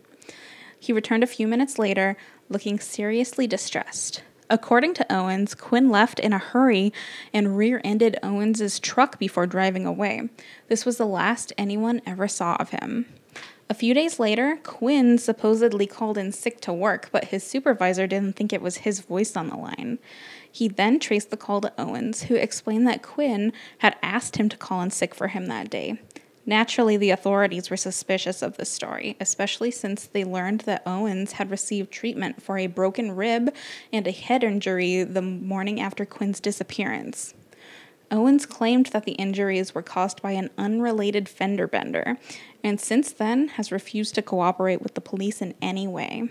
He returned a few minutes later, looking seriously distressed. According to Owens, Quinn left in a hurry and rear ended Owens's truck before driving away. This was the last anyone ever saw of him. A few days later, Quinn supposedly called in sick to work, but his supervisor didn't think it was his voice on the line. He then traced the call to Owens, who explained that Quinn had asked him to call in sick for him that day. Naturally, the authorities were suspicious of this story, especially since they learned that Owens had received treatment for a broken rib and a head injury the morning after Quinn's disappearance. Owens claimed that the injuries were caused by an unrelated fender bender, and since then has refused to cooperate with the police in any way.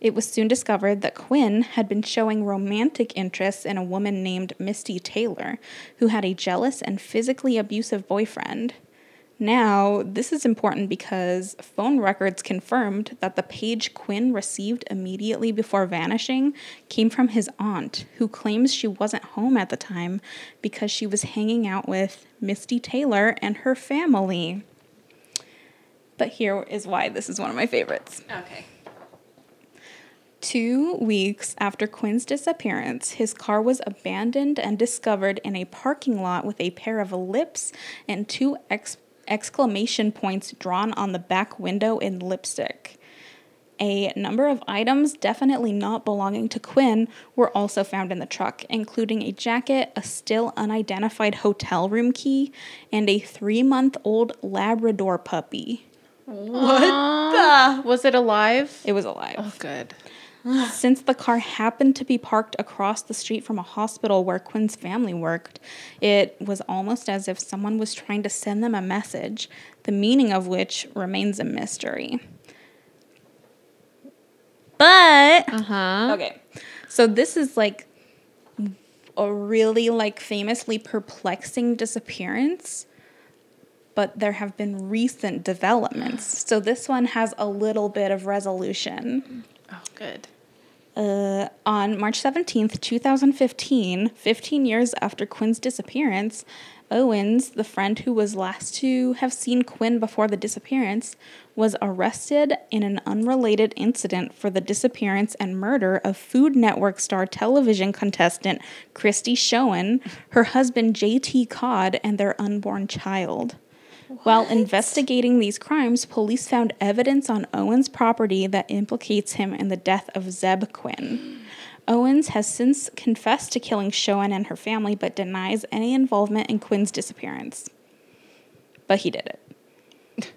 It was soon discovered that Quinn had been showing romantic interest in a woman named Misty Taylor, who had a jealous and physically abusive boyfriend. Now, this is important because phone records confirmed that the page Quinn received immediately before vanishing came from his aunt, who claims she wasn't home at the time because she was hanging out with Misty Taylor and her family. But here is why this is one of my favorites. Okay. Two weeks after Quinn's disappearance, his car was abandoned and discovered in a parking lot with a pair of lips and two ex- exclamation points drawn on the back window in lipstick. A number of items definitely not belonging to Quinn were also found in the truck, including a jacket, a still unidentified hotel room key, and a three month old Labrador puppy. What the? Was it alive? It was alive. Oh, good. <sighs> Since the car happened to be parked across the street from a hospital where Quinn's family worked, it was almost as if someone was trying to send them a message, the meaning of which remains a mystery. But Uh huh. okay. So this is like a really like famously perplexing disappearance, but there have been recent developments. So this one has a little bit of resolution. Oh, good. Uh, on March 17th, 2015, 15 years after Quinn's disappearance, Owens, the friend who was last to have seen Quinn before the disappearance, was arrested in an unrelated incident for the disappearance and murder of Food Network star television contestant Christy Schoen, her husband JT Codd, and their unborn child. While investigating these crimes, police found evidence on Owens' property that implicates him in the death of Zeb Quinn. Owens has since confessed to killing Schoen and her family, but denies any involvement in Quinn's disappearance. But he did it,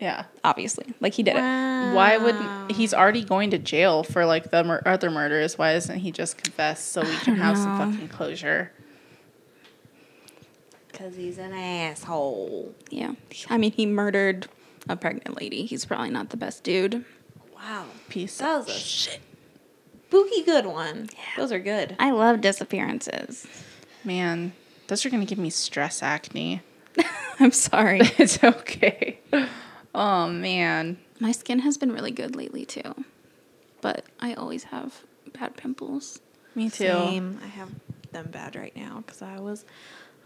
Yeah. obviously. Like he did it. Why would he's already going to jail for like the mur- other murders? Why doesn't he just confess so we can have some fucking closure? Because he's an asshole. Yeah. I mean, he murdered a pregnant lady. He's probably not the best dude. Wow. Piece That of was a shit. spooky good one. Those are good. I love disappearances. Man, those are gonna give me stress acne. <laughs> I'm sorry. <laughs> it's okay. Oh man. My skin has been really good lately, too. But I always have bad pimples. Me too. Same. I have them bad right now because I was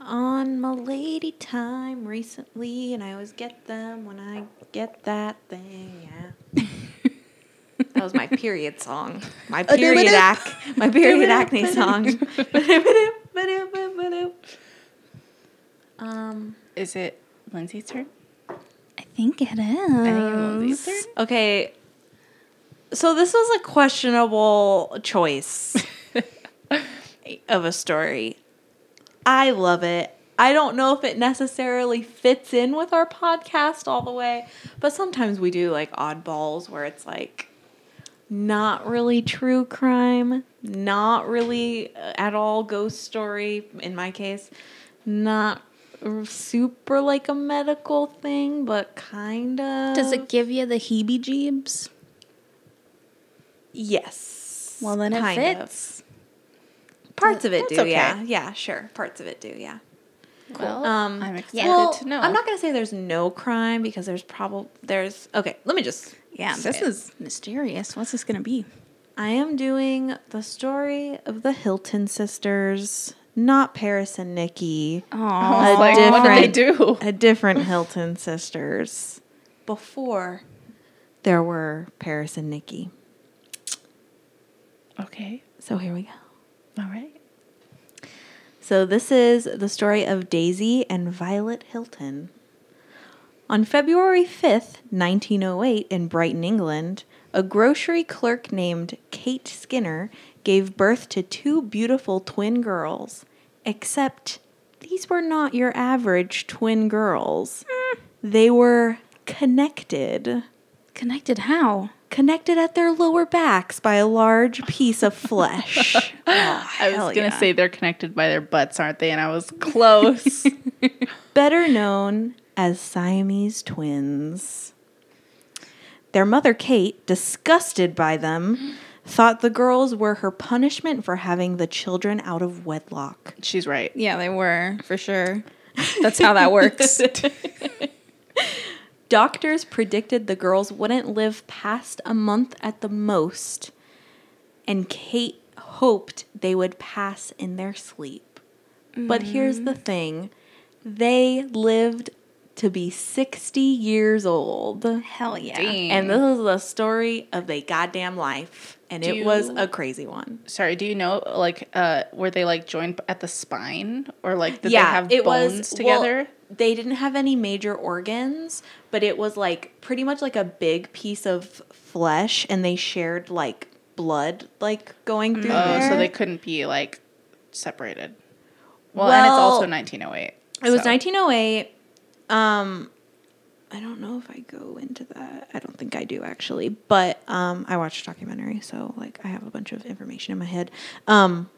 on my lady time recently, and I always get them when I get that thing. Yeah. that was my period song. My period ac- My period <laughs> acne song. <laughs> um. Is it Lindsay's turn? I think it is. I think it's Lindsay's turn. Okay. So this was a questionable choice <laughs> of a story. I love it. I don't know if it necessarily fits in with our podcast all the way, but sometimes we do like oddballs where it's like not really true crime, not really uh, at all ghost story in my case, not super like a medical thing, but kind of. Does it give you the heebie jeebs? Yes. Well, then it kind of. Fits. Parts of it That's do, okay. yeah. Yeah, sure. Parts of it do, yeah. Well, Um, I'm excited well, to know. I'm not gonna say there's no crime because there's probably there's okay. Let me just Yeah, say this it. is mysterious. What's this going to be? I am doing the story of the Hilton sisters, not Paris and Nicky. Oh, like, what did they do? A different Hilton sisters before there were Paris and Nicky. Okay. So here we go. All right. So, this is the story of Daisy and Violet Hilton. On February 5th, 1908, in Brighton, England, a grocery clerk named Kate Skinner gave birth to two beautiful twin girls. Except these were not your average twin girls, mm. they were connected. connected how? Connected at their lower backs by a large piece of flesh. <laughs> I was gonna yeah. say they're connected by their butts, aren't they? And I was close. <laughs> <laughs> better known as Siamese twins. Their mother, Kate, disgusted by them, thought the girls were her punishment for having the children out of wedlock. She's right. Yeah, they were, for sure. That's how that works. Doctors predicted the girls wouldn't live past a month at the most, and Kate hoped they would pass in their sleep. But here's the thing they lived to be 60 years old. Hell yeah. And this is the story of a goddamn life. And Do it was you- a crazy one. Sorry, do you know like uh were they like joined at the spine or like did yeah, they have bones was together? Well, they didn't have any major organs, but it was like pretty much like a big piece of flesh, and they shared like blood, like going through oh, there. so they couldn't be like separated. Well, and it's also 1908. It was 1908. Um, I don't know if I go into that. I don't think I do actually, but um, I watched a documentary, so like I have a bunch of information in my head. Um,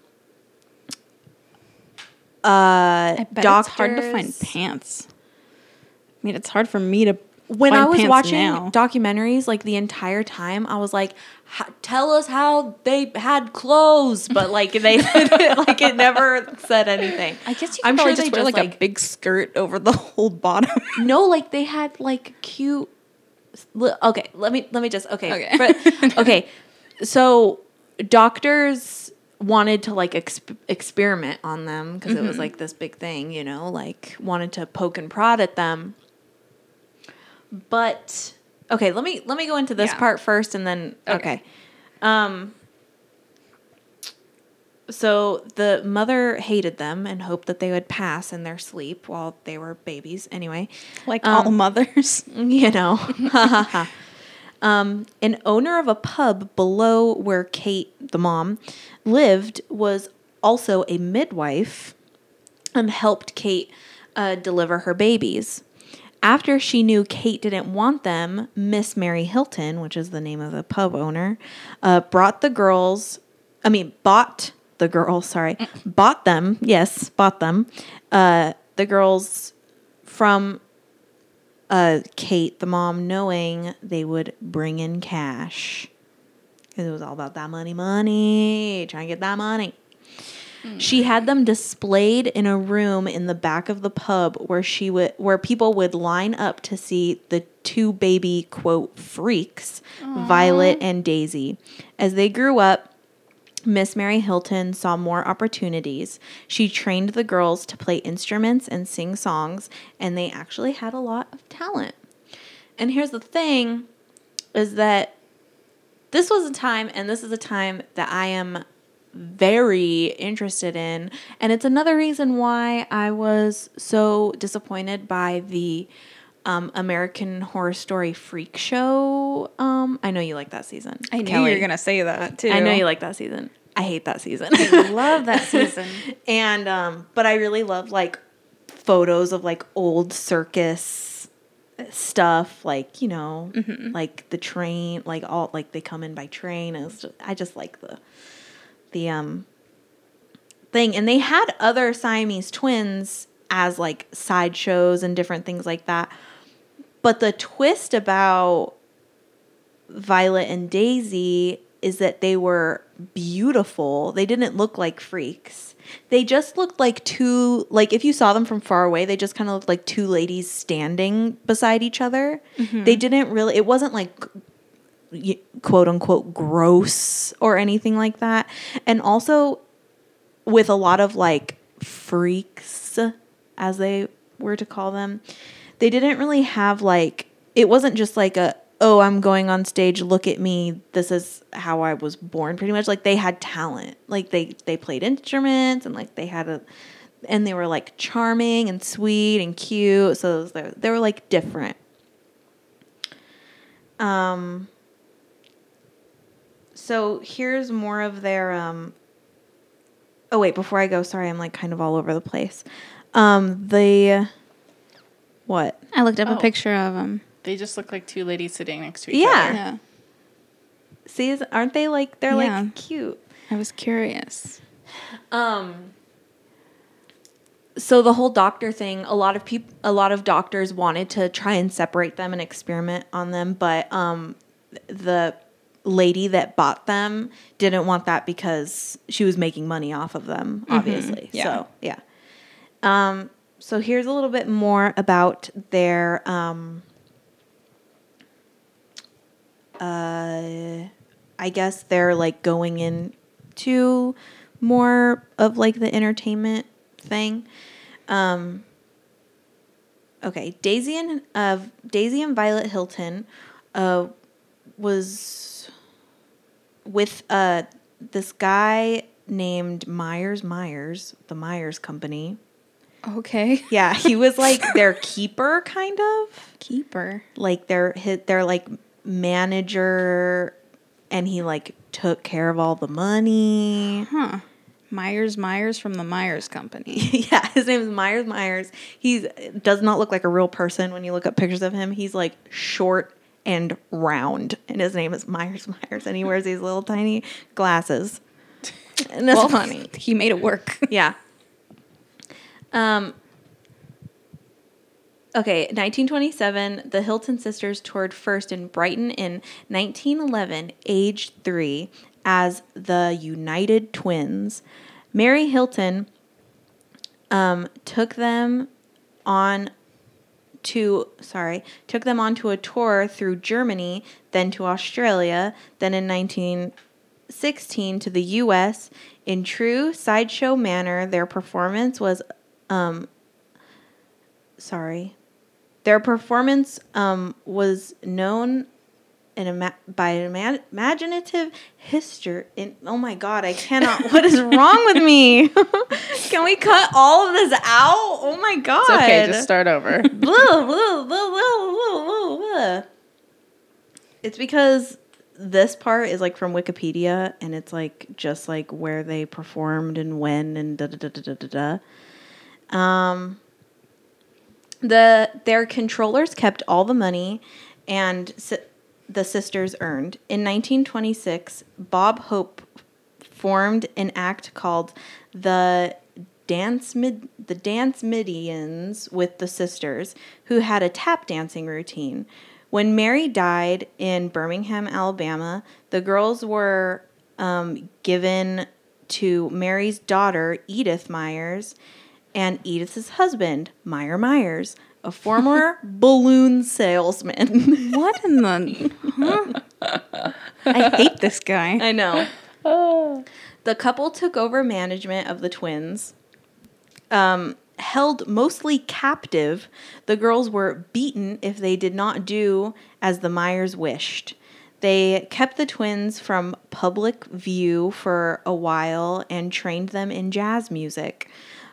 uh, bet it's hard to find pants. I mean, it's hard for me to. when I was watching now. documentaries, like the entire time, I was like, "H- "Tell us how they had clothes," but like they <laughs> like it never said anything. I guess you I'm sure just they wear just, like, like- a big skirt over the <laughs> whole bottom. No, like they had like cute. Okay, let me let me just okay. Okay. but- <laughs> okay, so doctors wanted to like exp- experiment on them because it Mm-hmm. was like this big thing, you know, like wanted to poke and prod at them. But okay, let me let me go into this Yeah. part first, and then okay. Okay. Um. So the mother hated them and hoped that they would pass in their sleep while they were babies. Anyway, like all mothers. <laughs> you know. <laughs> um, an owner of a pub below where Kate, the mom, lived was also a midwife and helped Kate uh, deliver her babies. After she knew Kate didn't want them, Miss Mary Hilton, which is the name of the pub owner, uh, brought the girls, I mean, bought the girls, <laughs> sorry, bought them, yes, bought them, uh, the girls from uh, Kate, the mom, knowing they would bring in cash. Because it was all about that money, money, trying to get that money. Hmm. She had them displayed in a room in the back of the pub where she would where people would line up to see the two baby quote freaks, Violet and Daisy. As they grew up, Miss Mary Hilton saw more opportunities. She trained the girls to play instruments and sing songs, and they actually had a lot of talent. And here's the thing is that this was a time, and this is a time that I am very interested in. And it's another reason why I was so disappointed by the um, American Horror Story Freak Show. Um, I know you like that season. I knew Kelly. you were gonna say that too. I know you like that season. I hate that season. I love that <laughs> season. and um, but I really love like photos of like old circus stuff, like you know, like the train, like all like they come in by train. And just, I just like the the um thing, and they had other Siamese twins as like sideshows and different things like that. But the twist about Violet and Daisy is that they were beautiful. They didn't look like freaks. They just looked like two like if you saw them from far away, they just kind of looked like two ladies standing beside each other. Mm-hmm. They didn't really it wasn't like quote unquote gross or anything like that. And also with a lot of like freaks as they were to call them, they didn't really have like it wasn't just like a oh I'm going on stage look at me this is how I was born pretty much. Like they had talent. Like they they played instruments and like they had a and they were like charming and sweet and cute. So they were, they were like different. Um so here's more of their um oh wait before i go sorry i'm like kind of all over the place. Um the what? I looked up Oh. a picture of him. They just look like two ladies sitting next to each Yeah. other. Yeah, see is, aren't they like they're Yeah. like cute I was curious. um so the whole doctor thing a lot of people a lot of doctors wanted to try and separate them and experiment on them but um the lady that bought them didn't want that because she was making money off of them obviously yeah. so yeah um so here's a little bit more about their um, uh, I guess they're like going into more of like the entertainment thing. Um, okay, Daisy and uh, Daisy and Violet Hilton uh, was with uh, this guy named Myers Myers, the Myers Company. Okay. <laughs> Yeah, he was like their keeper, kind of Keeper. like their his, their like manager, and he like took care of all the money. Huh. Myers Myers from the Myers Company. <laughs> yeah, his name is Myers Myers. He does not look like a real person when you look up pictures of him. He's like short and round, and his name is Myers Myers, and he wears these little tiny glasses. And that's Well, funny. He made it work. Yeah. <laughs> Um. Okay, 1927, the Hilton sisters toured first in Brighton in 1911, aged three, as the United Twins. Mary Hilton um, took them on to sorry took them onto a tour through Germany, then to Australia, then in 1916 to the U.S. In true sideshow manner, their performance was um, sorry, their performance um, was known in ima- by an ima- imaginative history. In oh my god, I cannot. what is wrong with me? <laughs> Can we cut all of this out? Oh my god. It's okay, just start over. <laughs> Blah, blah, blah. It's because this part is like from Wikipedia and it's like just like where they performed and when and da da da da da da. da. Um, the their controllers kept all the money and si- the sisters earned. In 1926, Bob Hope formed an act called the Dance Mid the Dancemedians with the sisters, who had a tap dancing routine. When Mary died in Birmingham, Alabama, the girls were um, given to Mary's daughter, Edith Myers, and Edith's husband, Meyer Myers, a former <laughs> balloon salesman. <laughs> what in the? Huh? I hate this guy. I know. The couple took over management of the twins. Um, held mostly captive, the girls were beaten if they did not do as the Myers wished. They kept the twins from public view for a while and trained them in jazz music.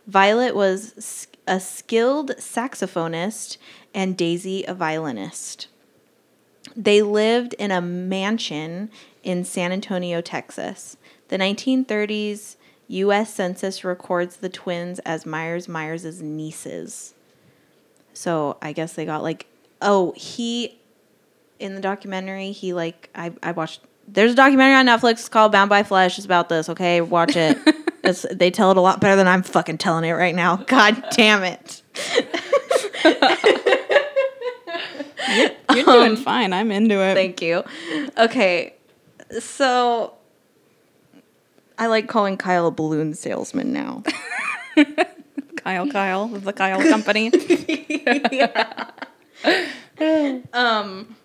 Violet was a skilled saxophonist and Daisy a violinist. They lived in a mansion in San Antonio, Texas. The 1930s U.S. Census records the twins as Myers Myers' nieces. So I guess they got like, oh, he, in the documentary, he like, I, I watched, there's a documentary on Netflix called Bound by Flesh. It's about this, okay? Watch it. <laughs> it's, they tell it a lot better than I'm fucking telling it right now. God damn it. You're doing fine. I'm into it. Thank you. Okay, so I like calling Kyle a balloon salesman now. <laughs> Kyle, Kyle, of the Kyle Company. <laughs> <laughs> um,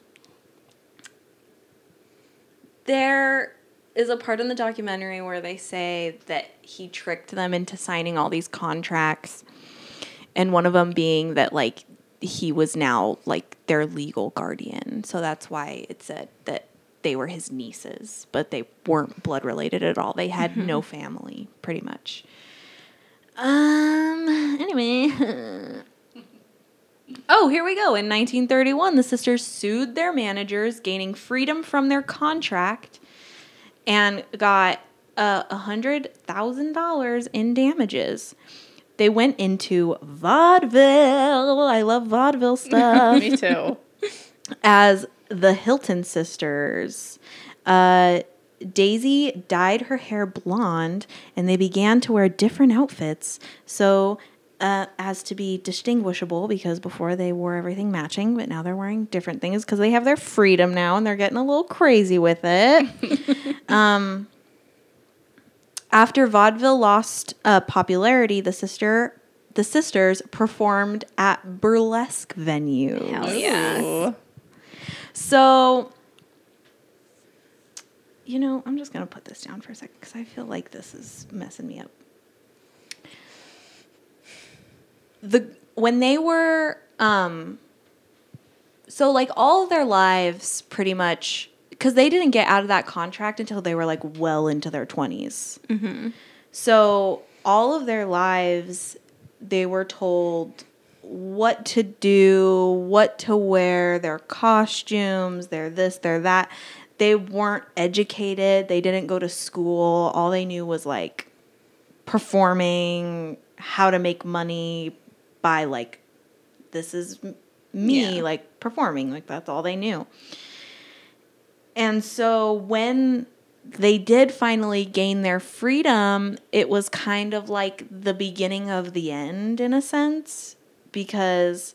there is a part in the documentary where they say that he tricked them into signing all these contracts, and one of them being that like he was now like their legal guardian. So that's why it said that they were his nieces, but they weren't blood related at all. They had no family, pretty much. Um. Anyway. <laughs> Oh, here we go. In 1931, the sisters sued their managers, gaining freedom from their contract, and got uh, $100,000 in damages. They went into vaudeville. I love vaudeville <laughs> stuff Me too. as the Hilton sisters. Uh, Daisy dyed her hair blonde, and they began to wear different outfits so uh, as to be distinguishable. Because before they wore everything matching, but now they're wearing different things because they have their freedom now, and they're getting a little crazy with it. <laughs> um, after vaudeville lost uh, popularity, the sister the sisters performed at burlesque venues. Hell yeah. So, you know, I'm just going to put this down for a second because I feel like this is messing me up. The when they were um so like all of their lives pretty much because they didn't get out of that contract until they were like well into their 20s. So all of their lives, they were told what to do, what to wear, their costumes, their this, their that. They weren't educated. They didn't go to school. All they knew was like performing, how to make money by like, this is me, Yeah. like performing. Like that's all they knew. And so when they did finally gain their freedom, it was kind of like the beginning of the end in a sense because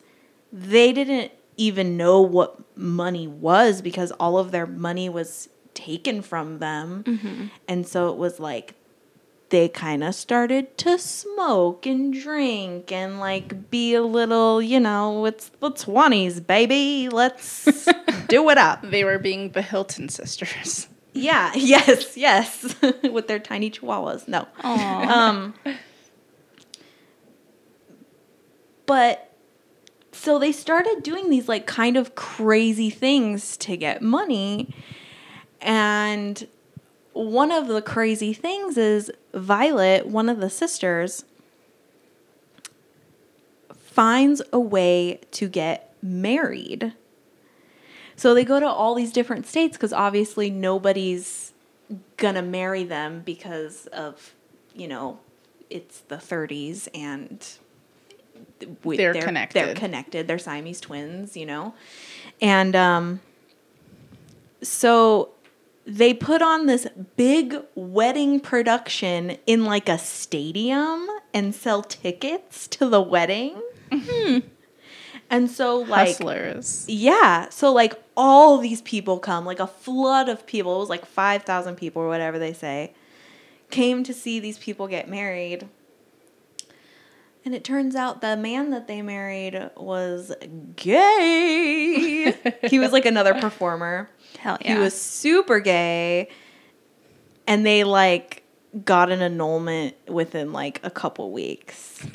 they didn't even know what money was because all of their money was taken from them. Mm-hmm. And so it was like they kind of started to smoke and drink and like be a little, you know, it's the 20s, baby. Let's <laughs> do it up. They were being the Hilton sisters. Yeah, <laughs> yes, yes. <laughs> With their tiny chihuahuas. No. Aw. Um But so they started doing these like kind of crazy things to get money. And one of the crazy things is Violet, one of the sisters, finds a way to get married. So they go to all these different states because obviously nobody's gonna marry them because of, you know, it's the 30s and we- They're They're connected. connected. They're Siamese twins, you know, and um, so they put on this big wedding production in like a stadium and sell tickets to the wedding. Mm-hmm. And so like Hustlers. yeah, so like all these people come, like a flood of people, it was like 5,000 people or whatever they say, came to see these people get married. And it turns out the man that they married was gay. <laughs> he was like another performer. Hell yeah. He was super gay. And they like got an annulment within like a couple weeks.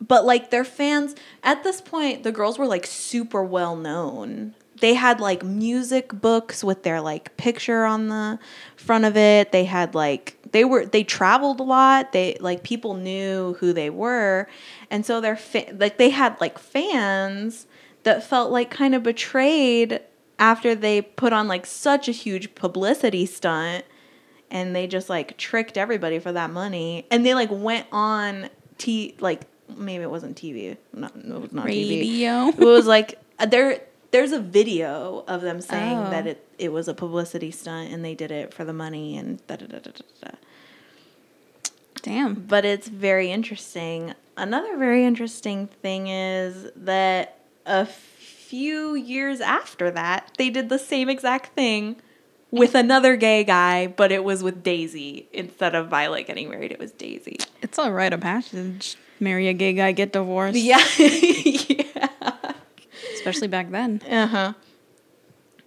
But like their fans at this point, the girls were like super well known. They had like music books with their like picture on the front of it. They had like they were they traveled a lot. They like people knew who they were. And so their fa- like they had like fans that felt like kind of betrayed after they put on like such a huge publicity stunt and they just like tricked everybody for that money and they like went on t like maybe it wasn't tv not it was not tv Radio. it was like uh, there there's a video of them saying Oh. that it it was a publicity stunt and they did it for the money and da da da da da da Damn. but it's very interesting. Another very interesting thing is that a few years after that, they did the same exact thing with another gay guy, but it was with Daisy instead of Violet getting married. It was Daisy. It's a rite of passage. Marry a gay guy, get divorced. Yeah, <laughs> yeah. Especially back then. Uh huh.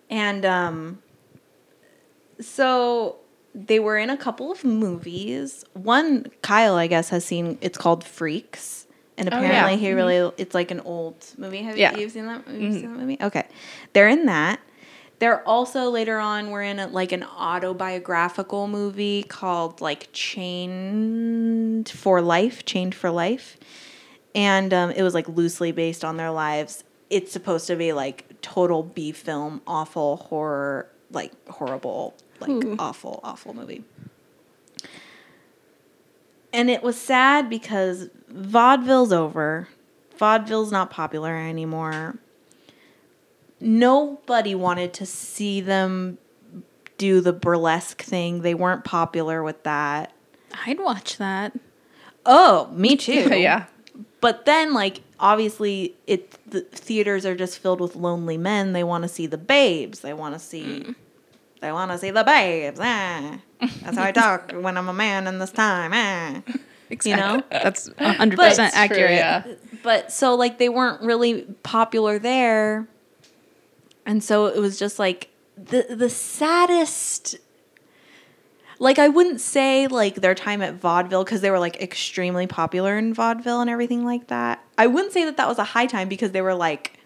And um, so they were in a couple of movies. One Kyle, I guess, has seen. It's called Freaks, and Oh, apparently yeah. he really. It's like an old movie. Have Yeah. you you've seen that? You seen that movie? Okay, they're in that. They're also later on. We're in a, like an autobiographical movie called like Chained for Life. Chained for Life and um, it was like loosely based on their lives. It's supposed to be like total B film, awful horror, like horrible, like Ooh. awful, awful movie. And it was sad because vaudeville's over. Vaudeville's not popular anymore. Nobody wanted to see them do the burlesque thing. They weren't popular with that. I'd watch that. Oh, me <laughs> too. yeah. But then, like, obviously, it the theaters are just filled with lonely men. They want to see the babes. They want to see. They want to see the babes. Ah. That's how I talk when I'm a man in this time. Ah. <laughs> <laughs> You know? That's 100% But- That's true, accurate. yeah. but so like they weren't really popular there and so it was just like the the saddest like I wouldn't say like their time at vaudeville because they were like extremely popular in vaudeville and everything like that. I wouldn't say that that was a high time because they were like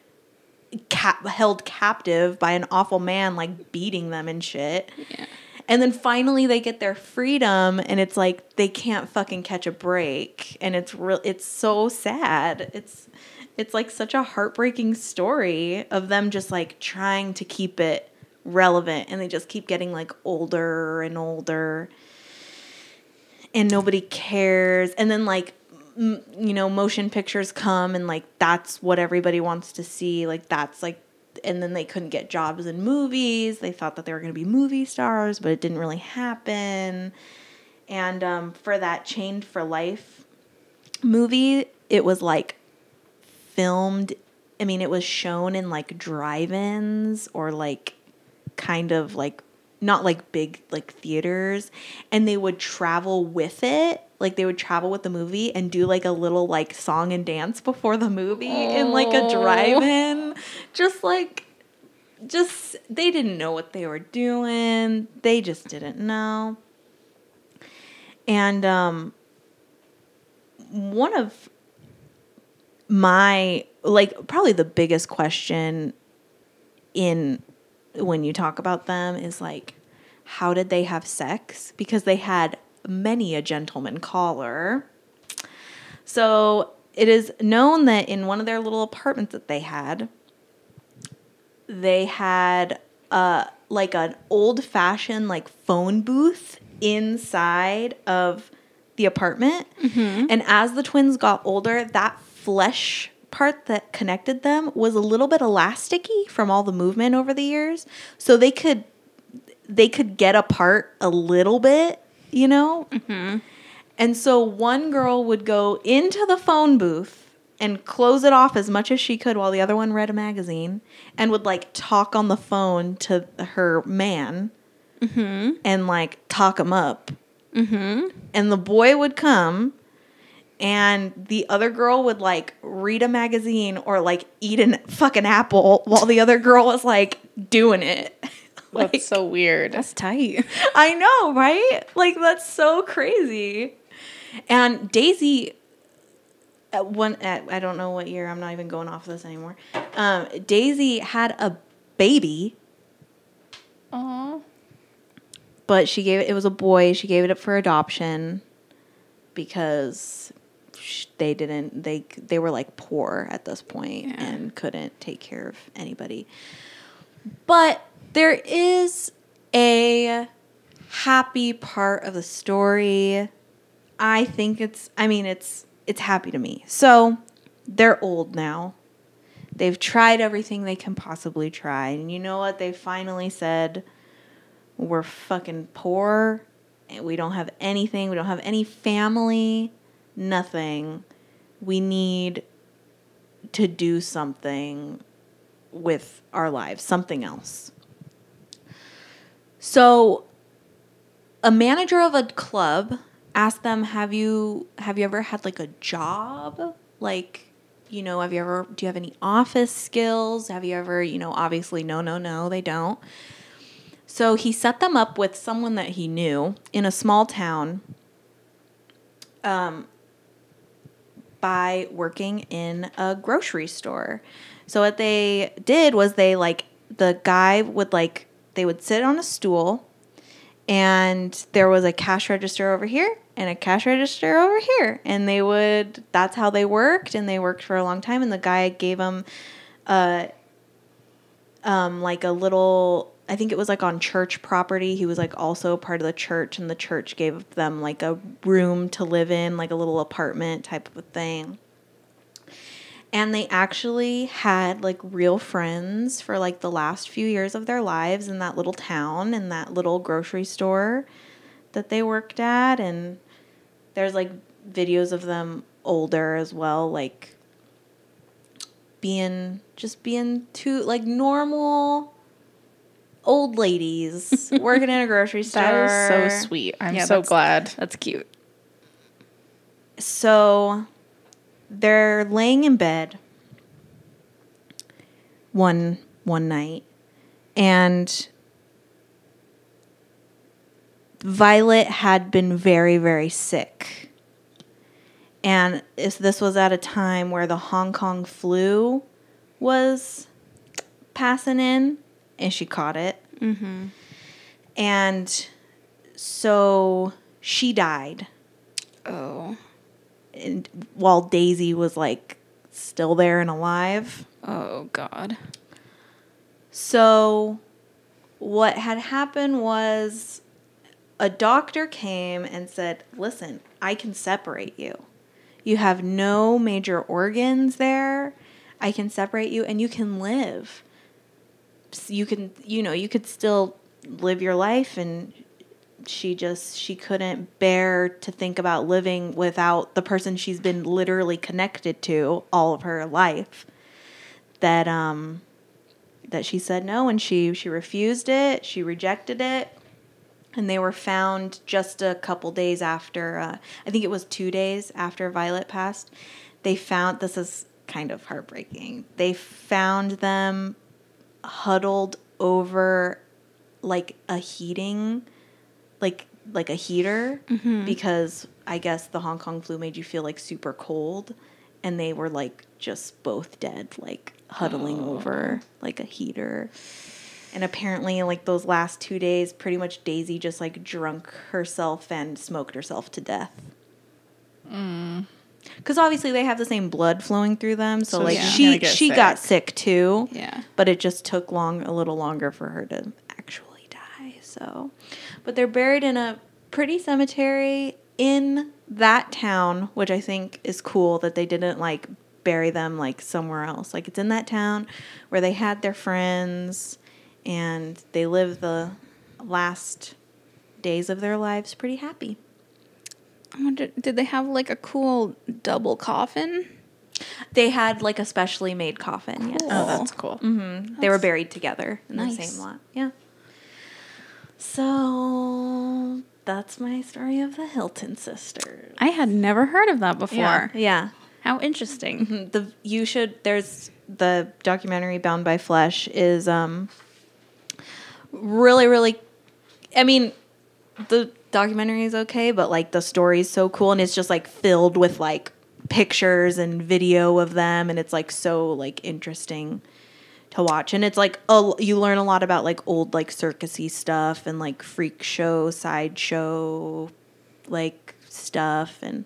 cap- held captive by an awful man like beating them and shit. Yeah. And then finally they get their freedom and it's like they can't fucking catch a break. And it's real it's so sad. It's it's like such a heartbreaking story of them just like trying to keep it relevant and they just keep getting like older and older. And nobody cares. And then like m- you know motion pictures come and like that's what everybody wants to see. Like that's like and then they couldn't get jobs in movies. They thought that they were going to be movie stars but it didn't really happen. And um, for that chained for life movie it was like filmed i mean it was shown in like drive-ins or like kind of like not like big like theaters and they would travel with it. Like they would travel with the movie and do like a little like song and dance before the movie in like a Oh. drive-in. Just like just they didn't know what they were doing. They just didn't know. And um one of my like probably the biggest question in when you talk about them is like how did they have sex? Because they had many a gentleman caller. So it is known that in one of their little apartments that they had they had uh like an old fashioned like phone booth inside of the apartment. And as the twins got older that flesh part that connected them was a little bit elasticy from all the movement over the years. So they could they could get apart a little bit you know? Mm-hmm. And so one girl would go into the phone booth and close it off as much as she could while the other one read a magazine and would like talk on the phone to her man mm-hmm. and like talk him up. Mm-hmm. And the boy would come and the other girl would like read a magazine or like eat a fucking apple while the other girl was like doing it. <laughs> like, That's so weird. That's tight. I know, right? Like that's so crazy. And Daisy, at one, at, I don't know what year. I'm not even going off this anymore. Um, Daisy had a baby, Aw. but she gave it. It was a boy. She gave it up for adoption because they didn't. They they were like poor at this point Yeah. and couldn't take care of anybody. But there is a happy part of the story. I think it's I mean it's it's happy to me. So, they're old now. They've tried everything they can possibly try. And you know what? They finally said we're fucking poor and we don't have anything. We don't have any family, nothing. We need to do something with our lives, something else. So, a manager of a club asked them, "Have you have you ever had like a job? Like, you know, have you ever do you have any office skills? Have you ever, you know, obviously no, no, no, they don't." So, he set them up with someone that he knew in a small town um by working in a grocery store. So what they did was they like the guy would like they would sit on a stool and there was a cash register over here and a cash register over here and they would that's how they worked and they worked for a long time and the guy gave them uh um like a little I think it was like on church property. He was like also part of the church and the church gave them like a room to live in, like a little apartment type of a thing. And they actually had like real friends for like the last few years of their lives in that little town in that little grocery store that they worked at and there's like videos of them older as well like being just being two like normal old ladies <laughs> working in a grocery store. <laughs> That is so sweet. I'm Yeah, so that's- glad. That's cute. so they're laying in bed one one night and Violet had been very very sick. And is- this was at a time where the Hong Kong flu was passing in and she caught it. Mm-hmm. And so she died Oh. and while Daisy was like still there and alive. Oh God. So what had happened was a doctor came and said, "Listen, I can separate you. You have no major organs there. I can separate you and you can live. You can, you know, you could still live your life and she just she couldn't bear to think about living without the person she's been literally connected to all of her life. That um that she said no and she she refused it she rejected it and they were found just a couple days after uh, i think it was two days after violet passed. They found this is kind of heartbreaking they found them huddled over like a heating like like a heater mm-hmm. because i guess the hong kong flu made you feel like super cold and they were like just both dead like huddling oh. over like a heater. And apparently like those last two days pretty much daisy just like drunk herself and smoked herself to death mm. Because obviously they have the same blood flowing through them so, So like she's she gonna get she got sick. sick too Yeah. but it just took long a little longer for her to actually die so but they're buried in a pretty cemetery in that town which i think is cool that they didn't like bury them like somewhere else like it's in that town where they had their friends and they lived the last days of their lives pretty happy I wonder, did they have like a cool double coffin? they had like a specially made coffin yes Oh, that's cool. Mm-hmm. They were buried together in Nice. the same lot. Yeah. So that's my story of the Hilton sisters. I had never heard of that before. Yeah. Yeah. How interesting. Mhm. The you should there's the documentary Bound by Flesh is um really really I mean the documentary is okay but like the story is so cool and it's just like filled with like pictures and video of them and it's like so like interesting to watch. And it's like a, you learn a lot about like old like circusy stuff and like freak show sideshow like stuff and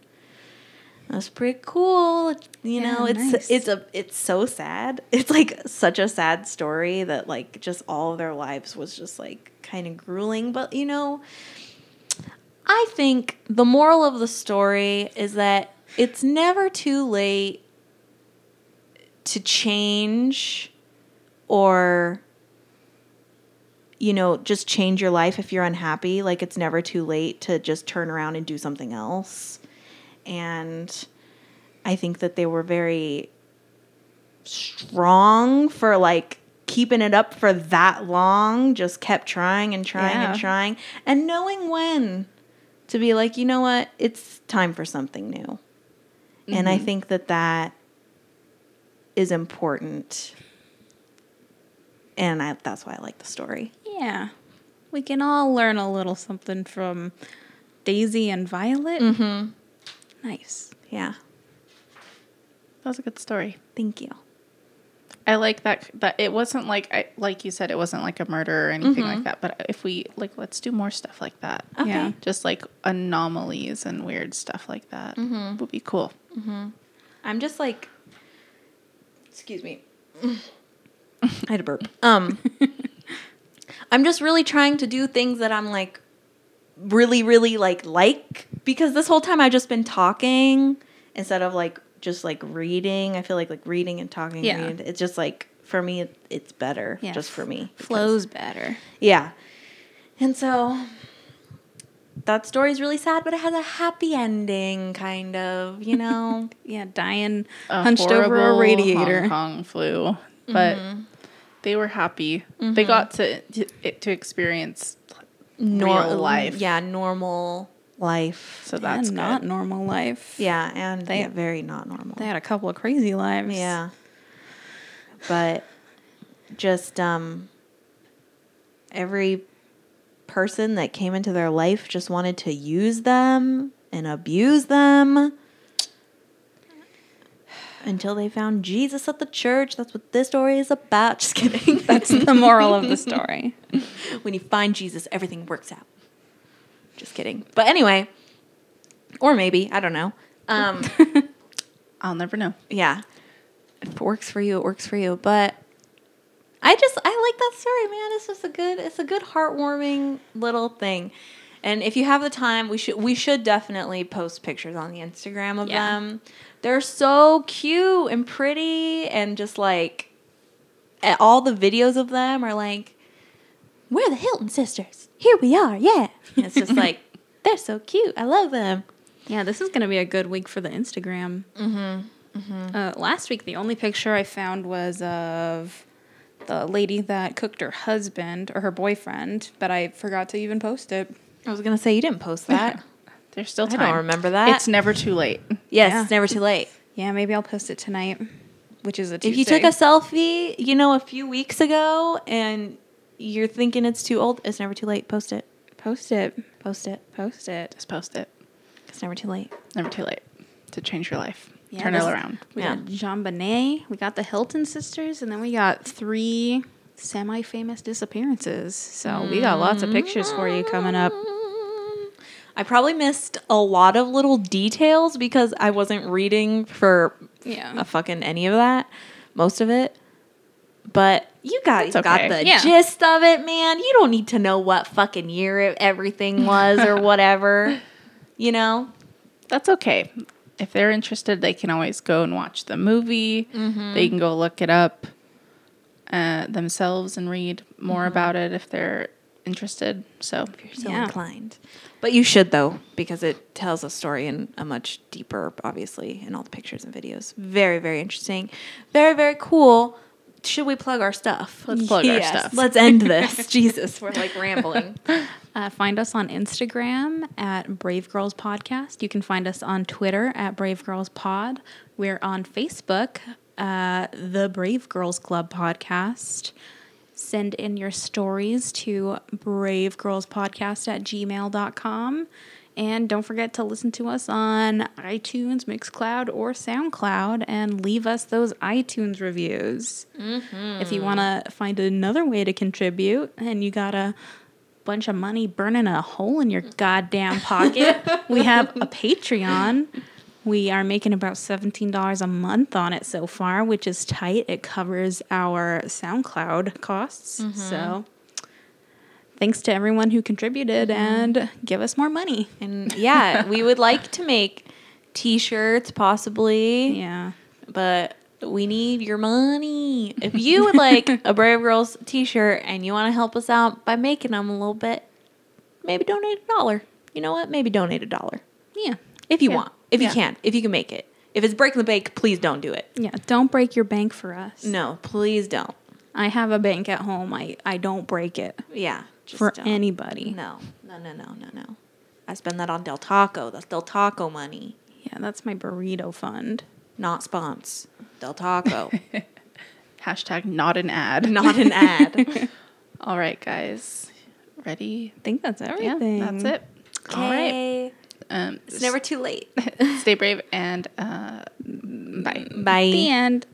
that's pretty cool you Yeah, know it's nice. it's a it's so sad. <laughs> It's like such a sad story that like just all of their lives was just like kind of grueling but you know i think the moral of the story is that it's never too late to change or you know just change your life if you're unhappy. Like it's never too late to just turn around and do something else. And i think that they were very strong for like keeping it up for that long just kept trying and trying and trying. And knowing when to be like you know what it's time for something new and i think that that is important and I, that's why i like the story Yeah. We can all learn a little something from Daisy and Violet. mm-hmm Nice. yeah That was a good story. thank you I like that that it wasn't like I like you said it wasn't like a murder or anything like mm-hmm. that. But if we like, let's do more stuff like that. okay Yeah. Just like anomalies and weird stuff like that mm-hmm. would be cool. Mm-hmm. I'm just like, excuse me. <laughs> I had a burp. Um, <laughs> I'm just really trying to do things that I'm like, really, really like like because this whole time I've just been talking instead of like just like reading. I feel like like reading and talking. Yeah. reading, it's just like for me, it, it's better Yeah. just for me. because- Flows better. Yeah. And so that story's really sad, but it has a happy ending, kind of, you <laughs> know? Yeah, dying A hunched over a horrible radiator. Hong Kong flu, mm-hmm. but they were happy. They mm-hmm. got to to, to experience normal life. Yeah, normal life. So that's not normal life. Yeah, and They- yeah, very not normal. They had a couple of crazy lives. Yeah. But just um every person that came into their life just wanted to use them and abuse them until they found Jesus at the church. That's what this story is about. <laughs> Just kidding. That's the moral of the <laughs> story. when you find Jesus, everything works out. Just kidding. But anyway, or maybe, I don't know. Um <laughs> I'll never know. yeah, if it works for you, it works for you. But I just I like that story, man. It's just a good, it's a good heartwarming little thing. And if you have the time, we should we should definitely post pictures on the Instagram of Yeah. them. They're so cute and pretty, and just like all the videos of them are like, we're the Hilton sisters. Here we are, yeah. And <laughs> it's just like <laughs> they're so cute. I love them. Yeah, this is going to be a good week for the Instagram. Mm-hmm. Uh, last week, the only picture I found was of the lady that cooked her husband or her boyfriend, but I forgot to even post it. I was gonna say you didn't post that. <laughs> There's still time. I time. don't remember that. It's never too late. Yes, Yeah. it's never too late. Yeah, maybe I'll post it tonight, which is a Tuesday. If you took a selfie, you know, a few weeks ago and you're thinking it's too old, it's never too late. Post it. post it, Post it. post it. Just post it. It's never too late. Never too late to change your life. Yeah, Turn it around. We Yeah. got JonBenét, we got the Hilton sisters, and then we got three semi-famous disappearances. So we got lots of pictures for you coming up. I probably missed a lot of little details because I wasn't reading for Yeah. a fucking any of that, most of it. But you guys That's got the Yeah. gist of it, man. You don't need to know what fucking year everything was or <laughs> whatever. You know? That's okay. If they're interested, they can always go and watch the movie. Mm-hmm. They can go look it up uh, themselves and read more Mm-hmm. about it if they're interested. So if you're so Yeah. inclined. But you should though, because it tells a story in a much deeper, obviously, in all the pictures and videos. Very, very interesting. Very, very cool. Should we plug our stuff? Let's plug our stuff. Let's end <laughs> this. Jesus, we're like rambling. Uh, find us on Instagram at Brave Girls Podcast. You can find us on Twitter at Brave Girls Pod. We're on Facebook, uh, the Brave Girls Club Podcast. Send in your stories to bravegirlspodcast at gmail.com. And don't forget to listen to us on iTunes, Mixcloud, or SoundCloud and leave us those iTunes reviews. Mm-hmm. If you want to find another way to contribute and you got a bunch of money burning a hole in your goddamn pocket, <laughs> we have a Patreon. We are making about $17 a month on it so far, which is tight. It covers our SoundCloud costs. So mm-hmm. Thanks to everyone who contributed mm-hmm. and give us more money. And yeah, we would <laughs> like to make t-shirts possibly. Yeah. but we need your money. If you would like <laughs> a Brave Girls t-shirt and you want to help us out by making them a little bit, maybe donate a dollar. You know what? Maybe donate a dollar. Yeah. If you Yeah. want. If you Yeah. can. If you can make it. If it's breaking the bank, please don't do it. Yeah. Don't break your bank for us. No, please don't. I have a bank at home. I, I don't break it Yeah. Just for don't. anybody. No. No, no, no, no, no. I spend that on Del Taco. That's Del Taco money. Yeah, that's my burrito fund. Not spons. Del Taco. <laughs> hashtag not an ad. <laughs> Not an ad. <laughs> All right, guys. Ready? I think that's Yeah, everything. that's it. All right. Um, It's never too late. stay brave and uh, bye. Bye. The end.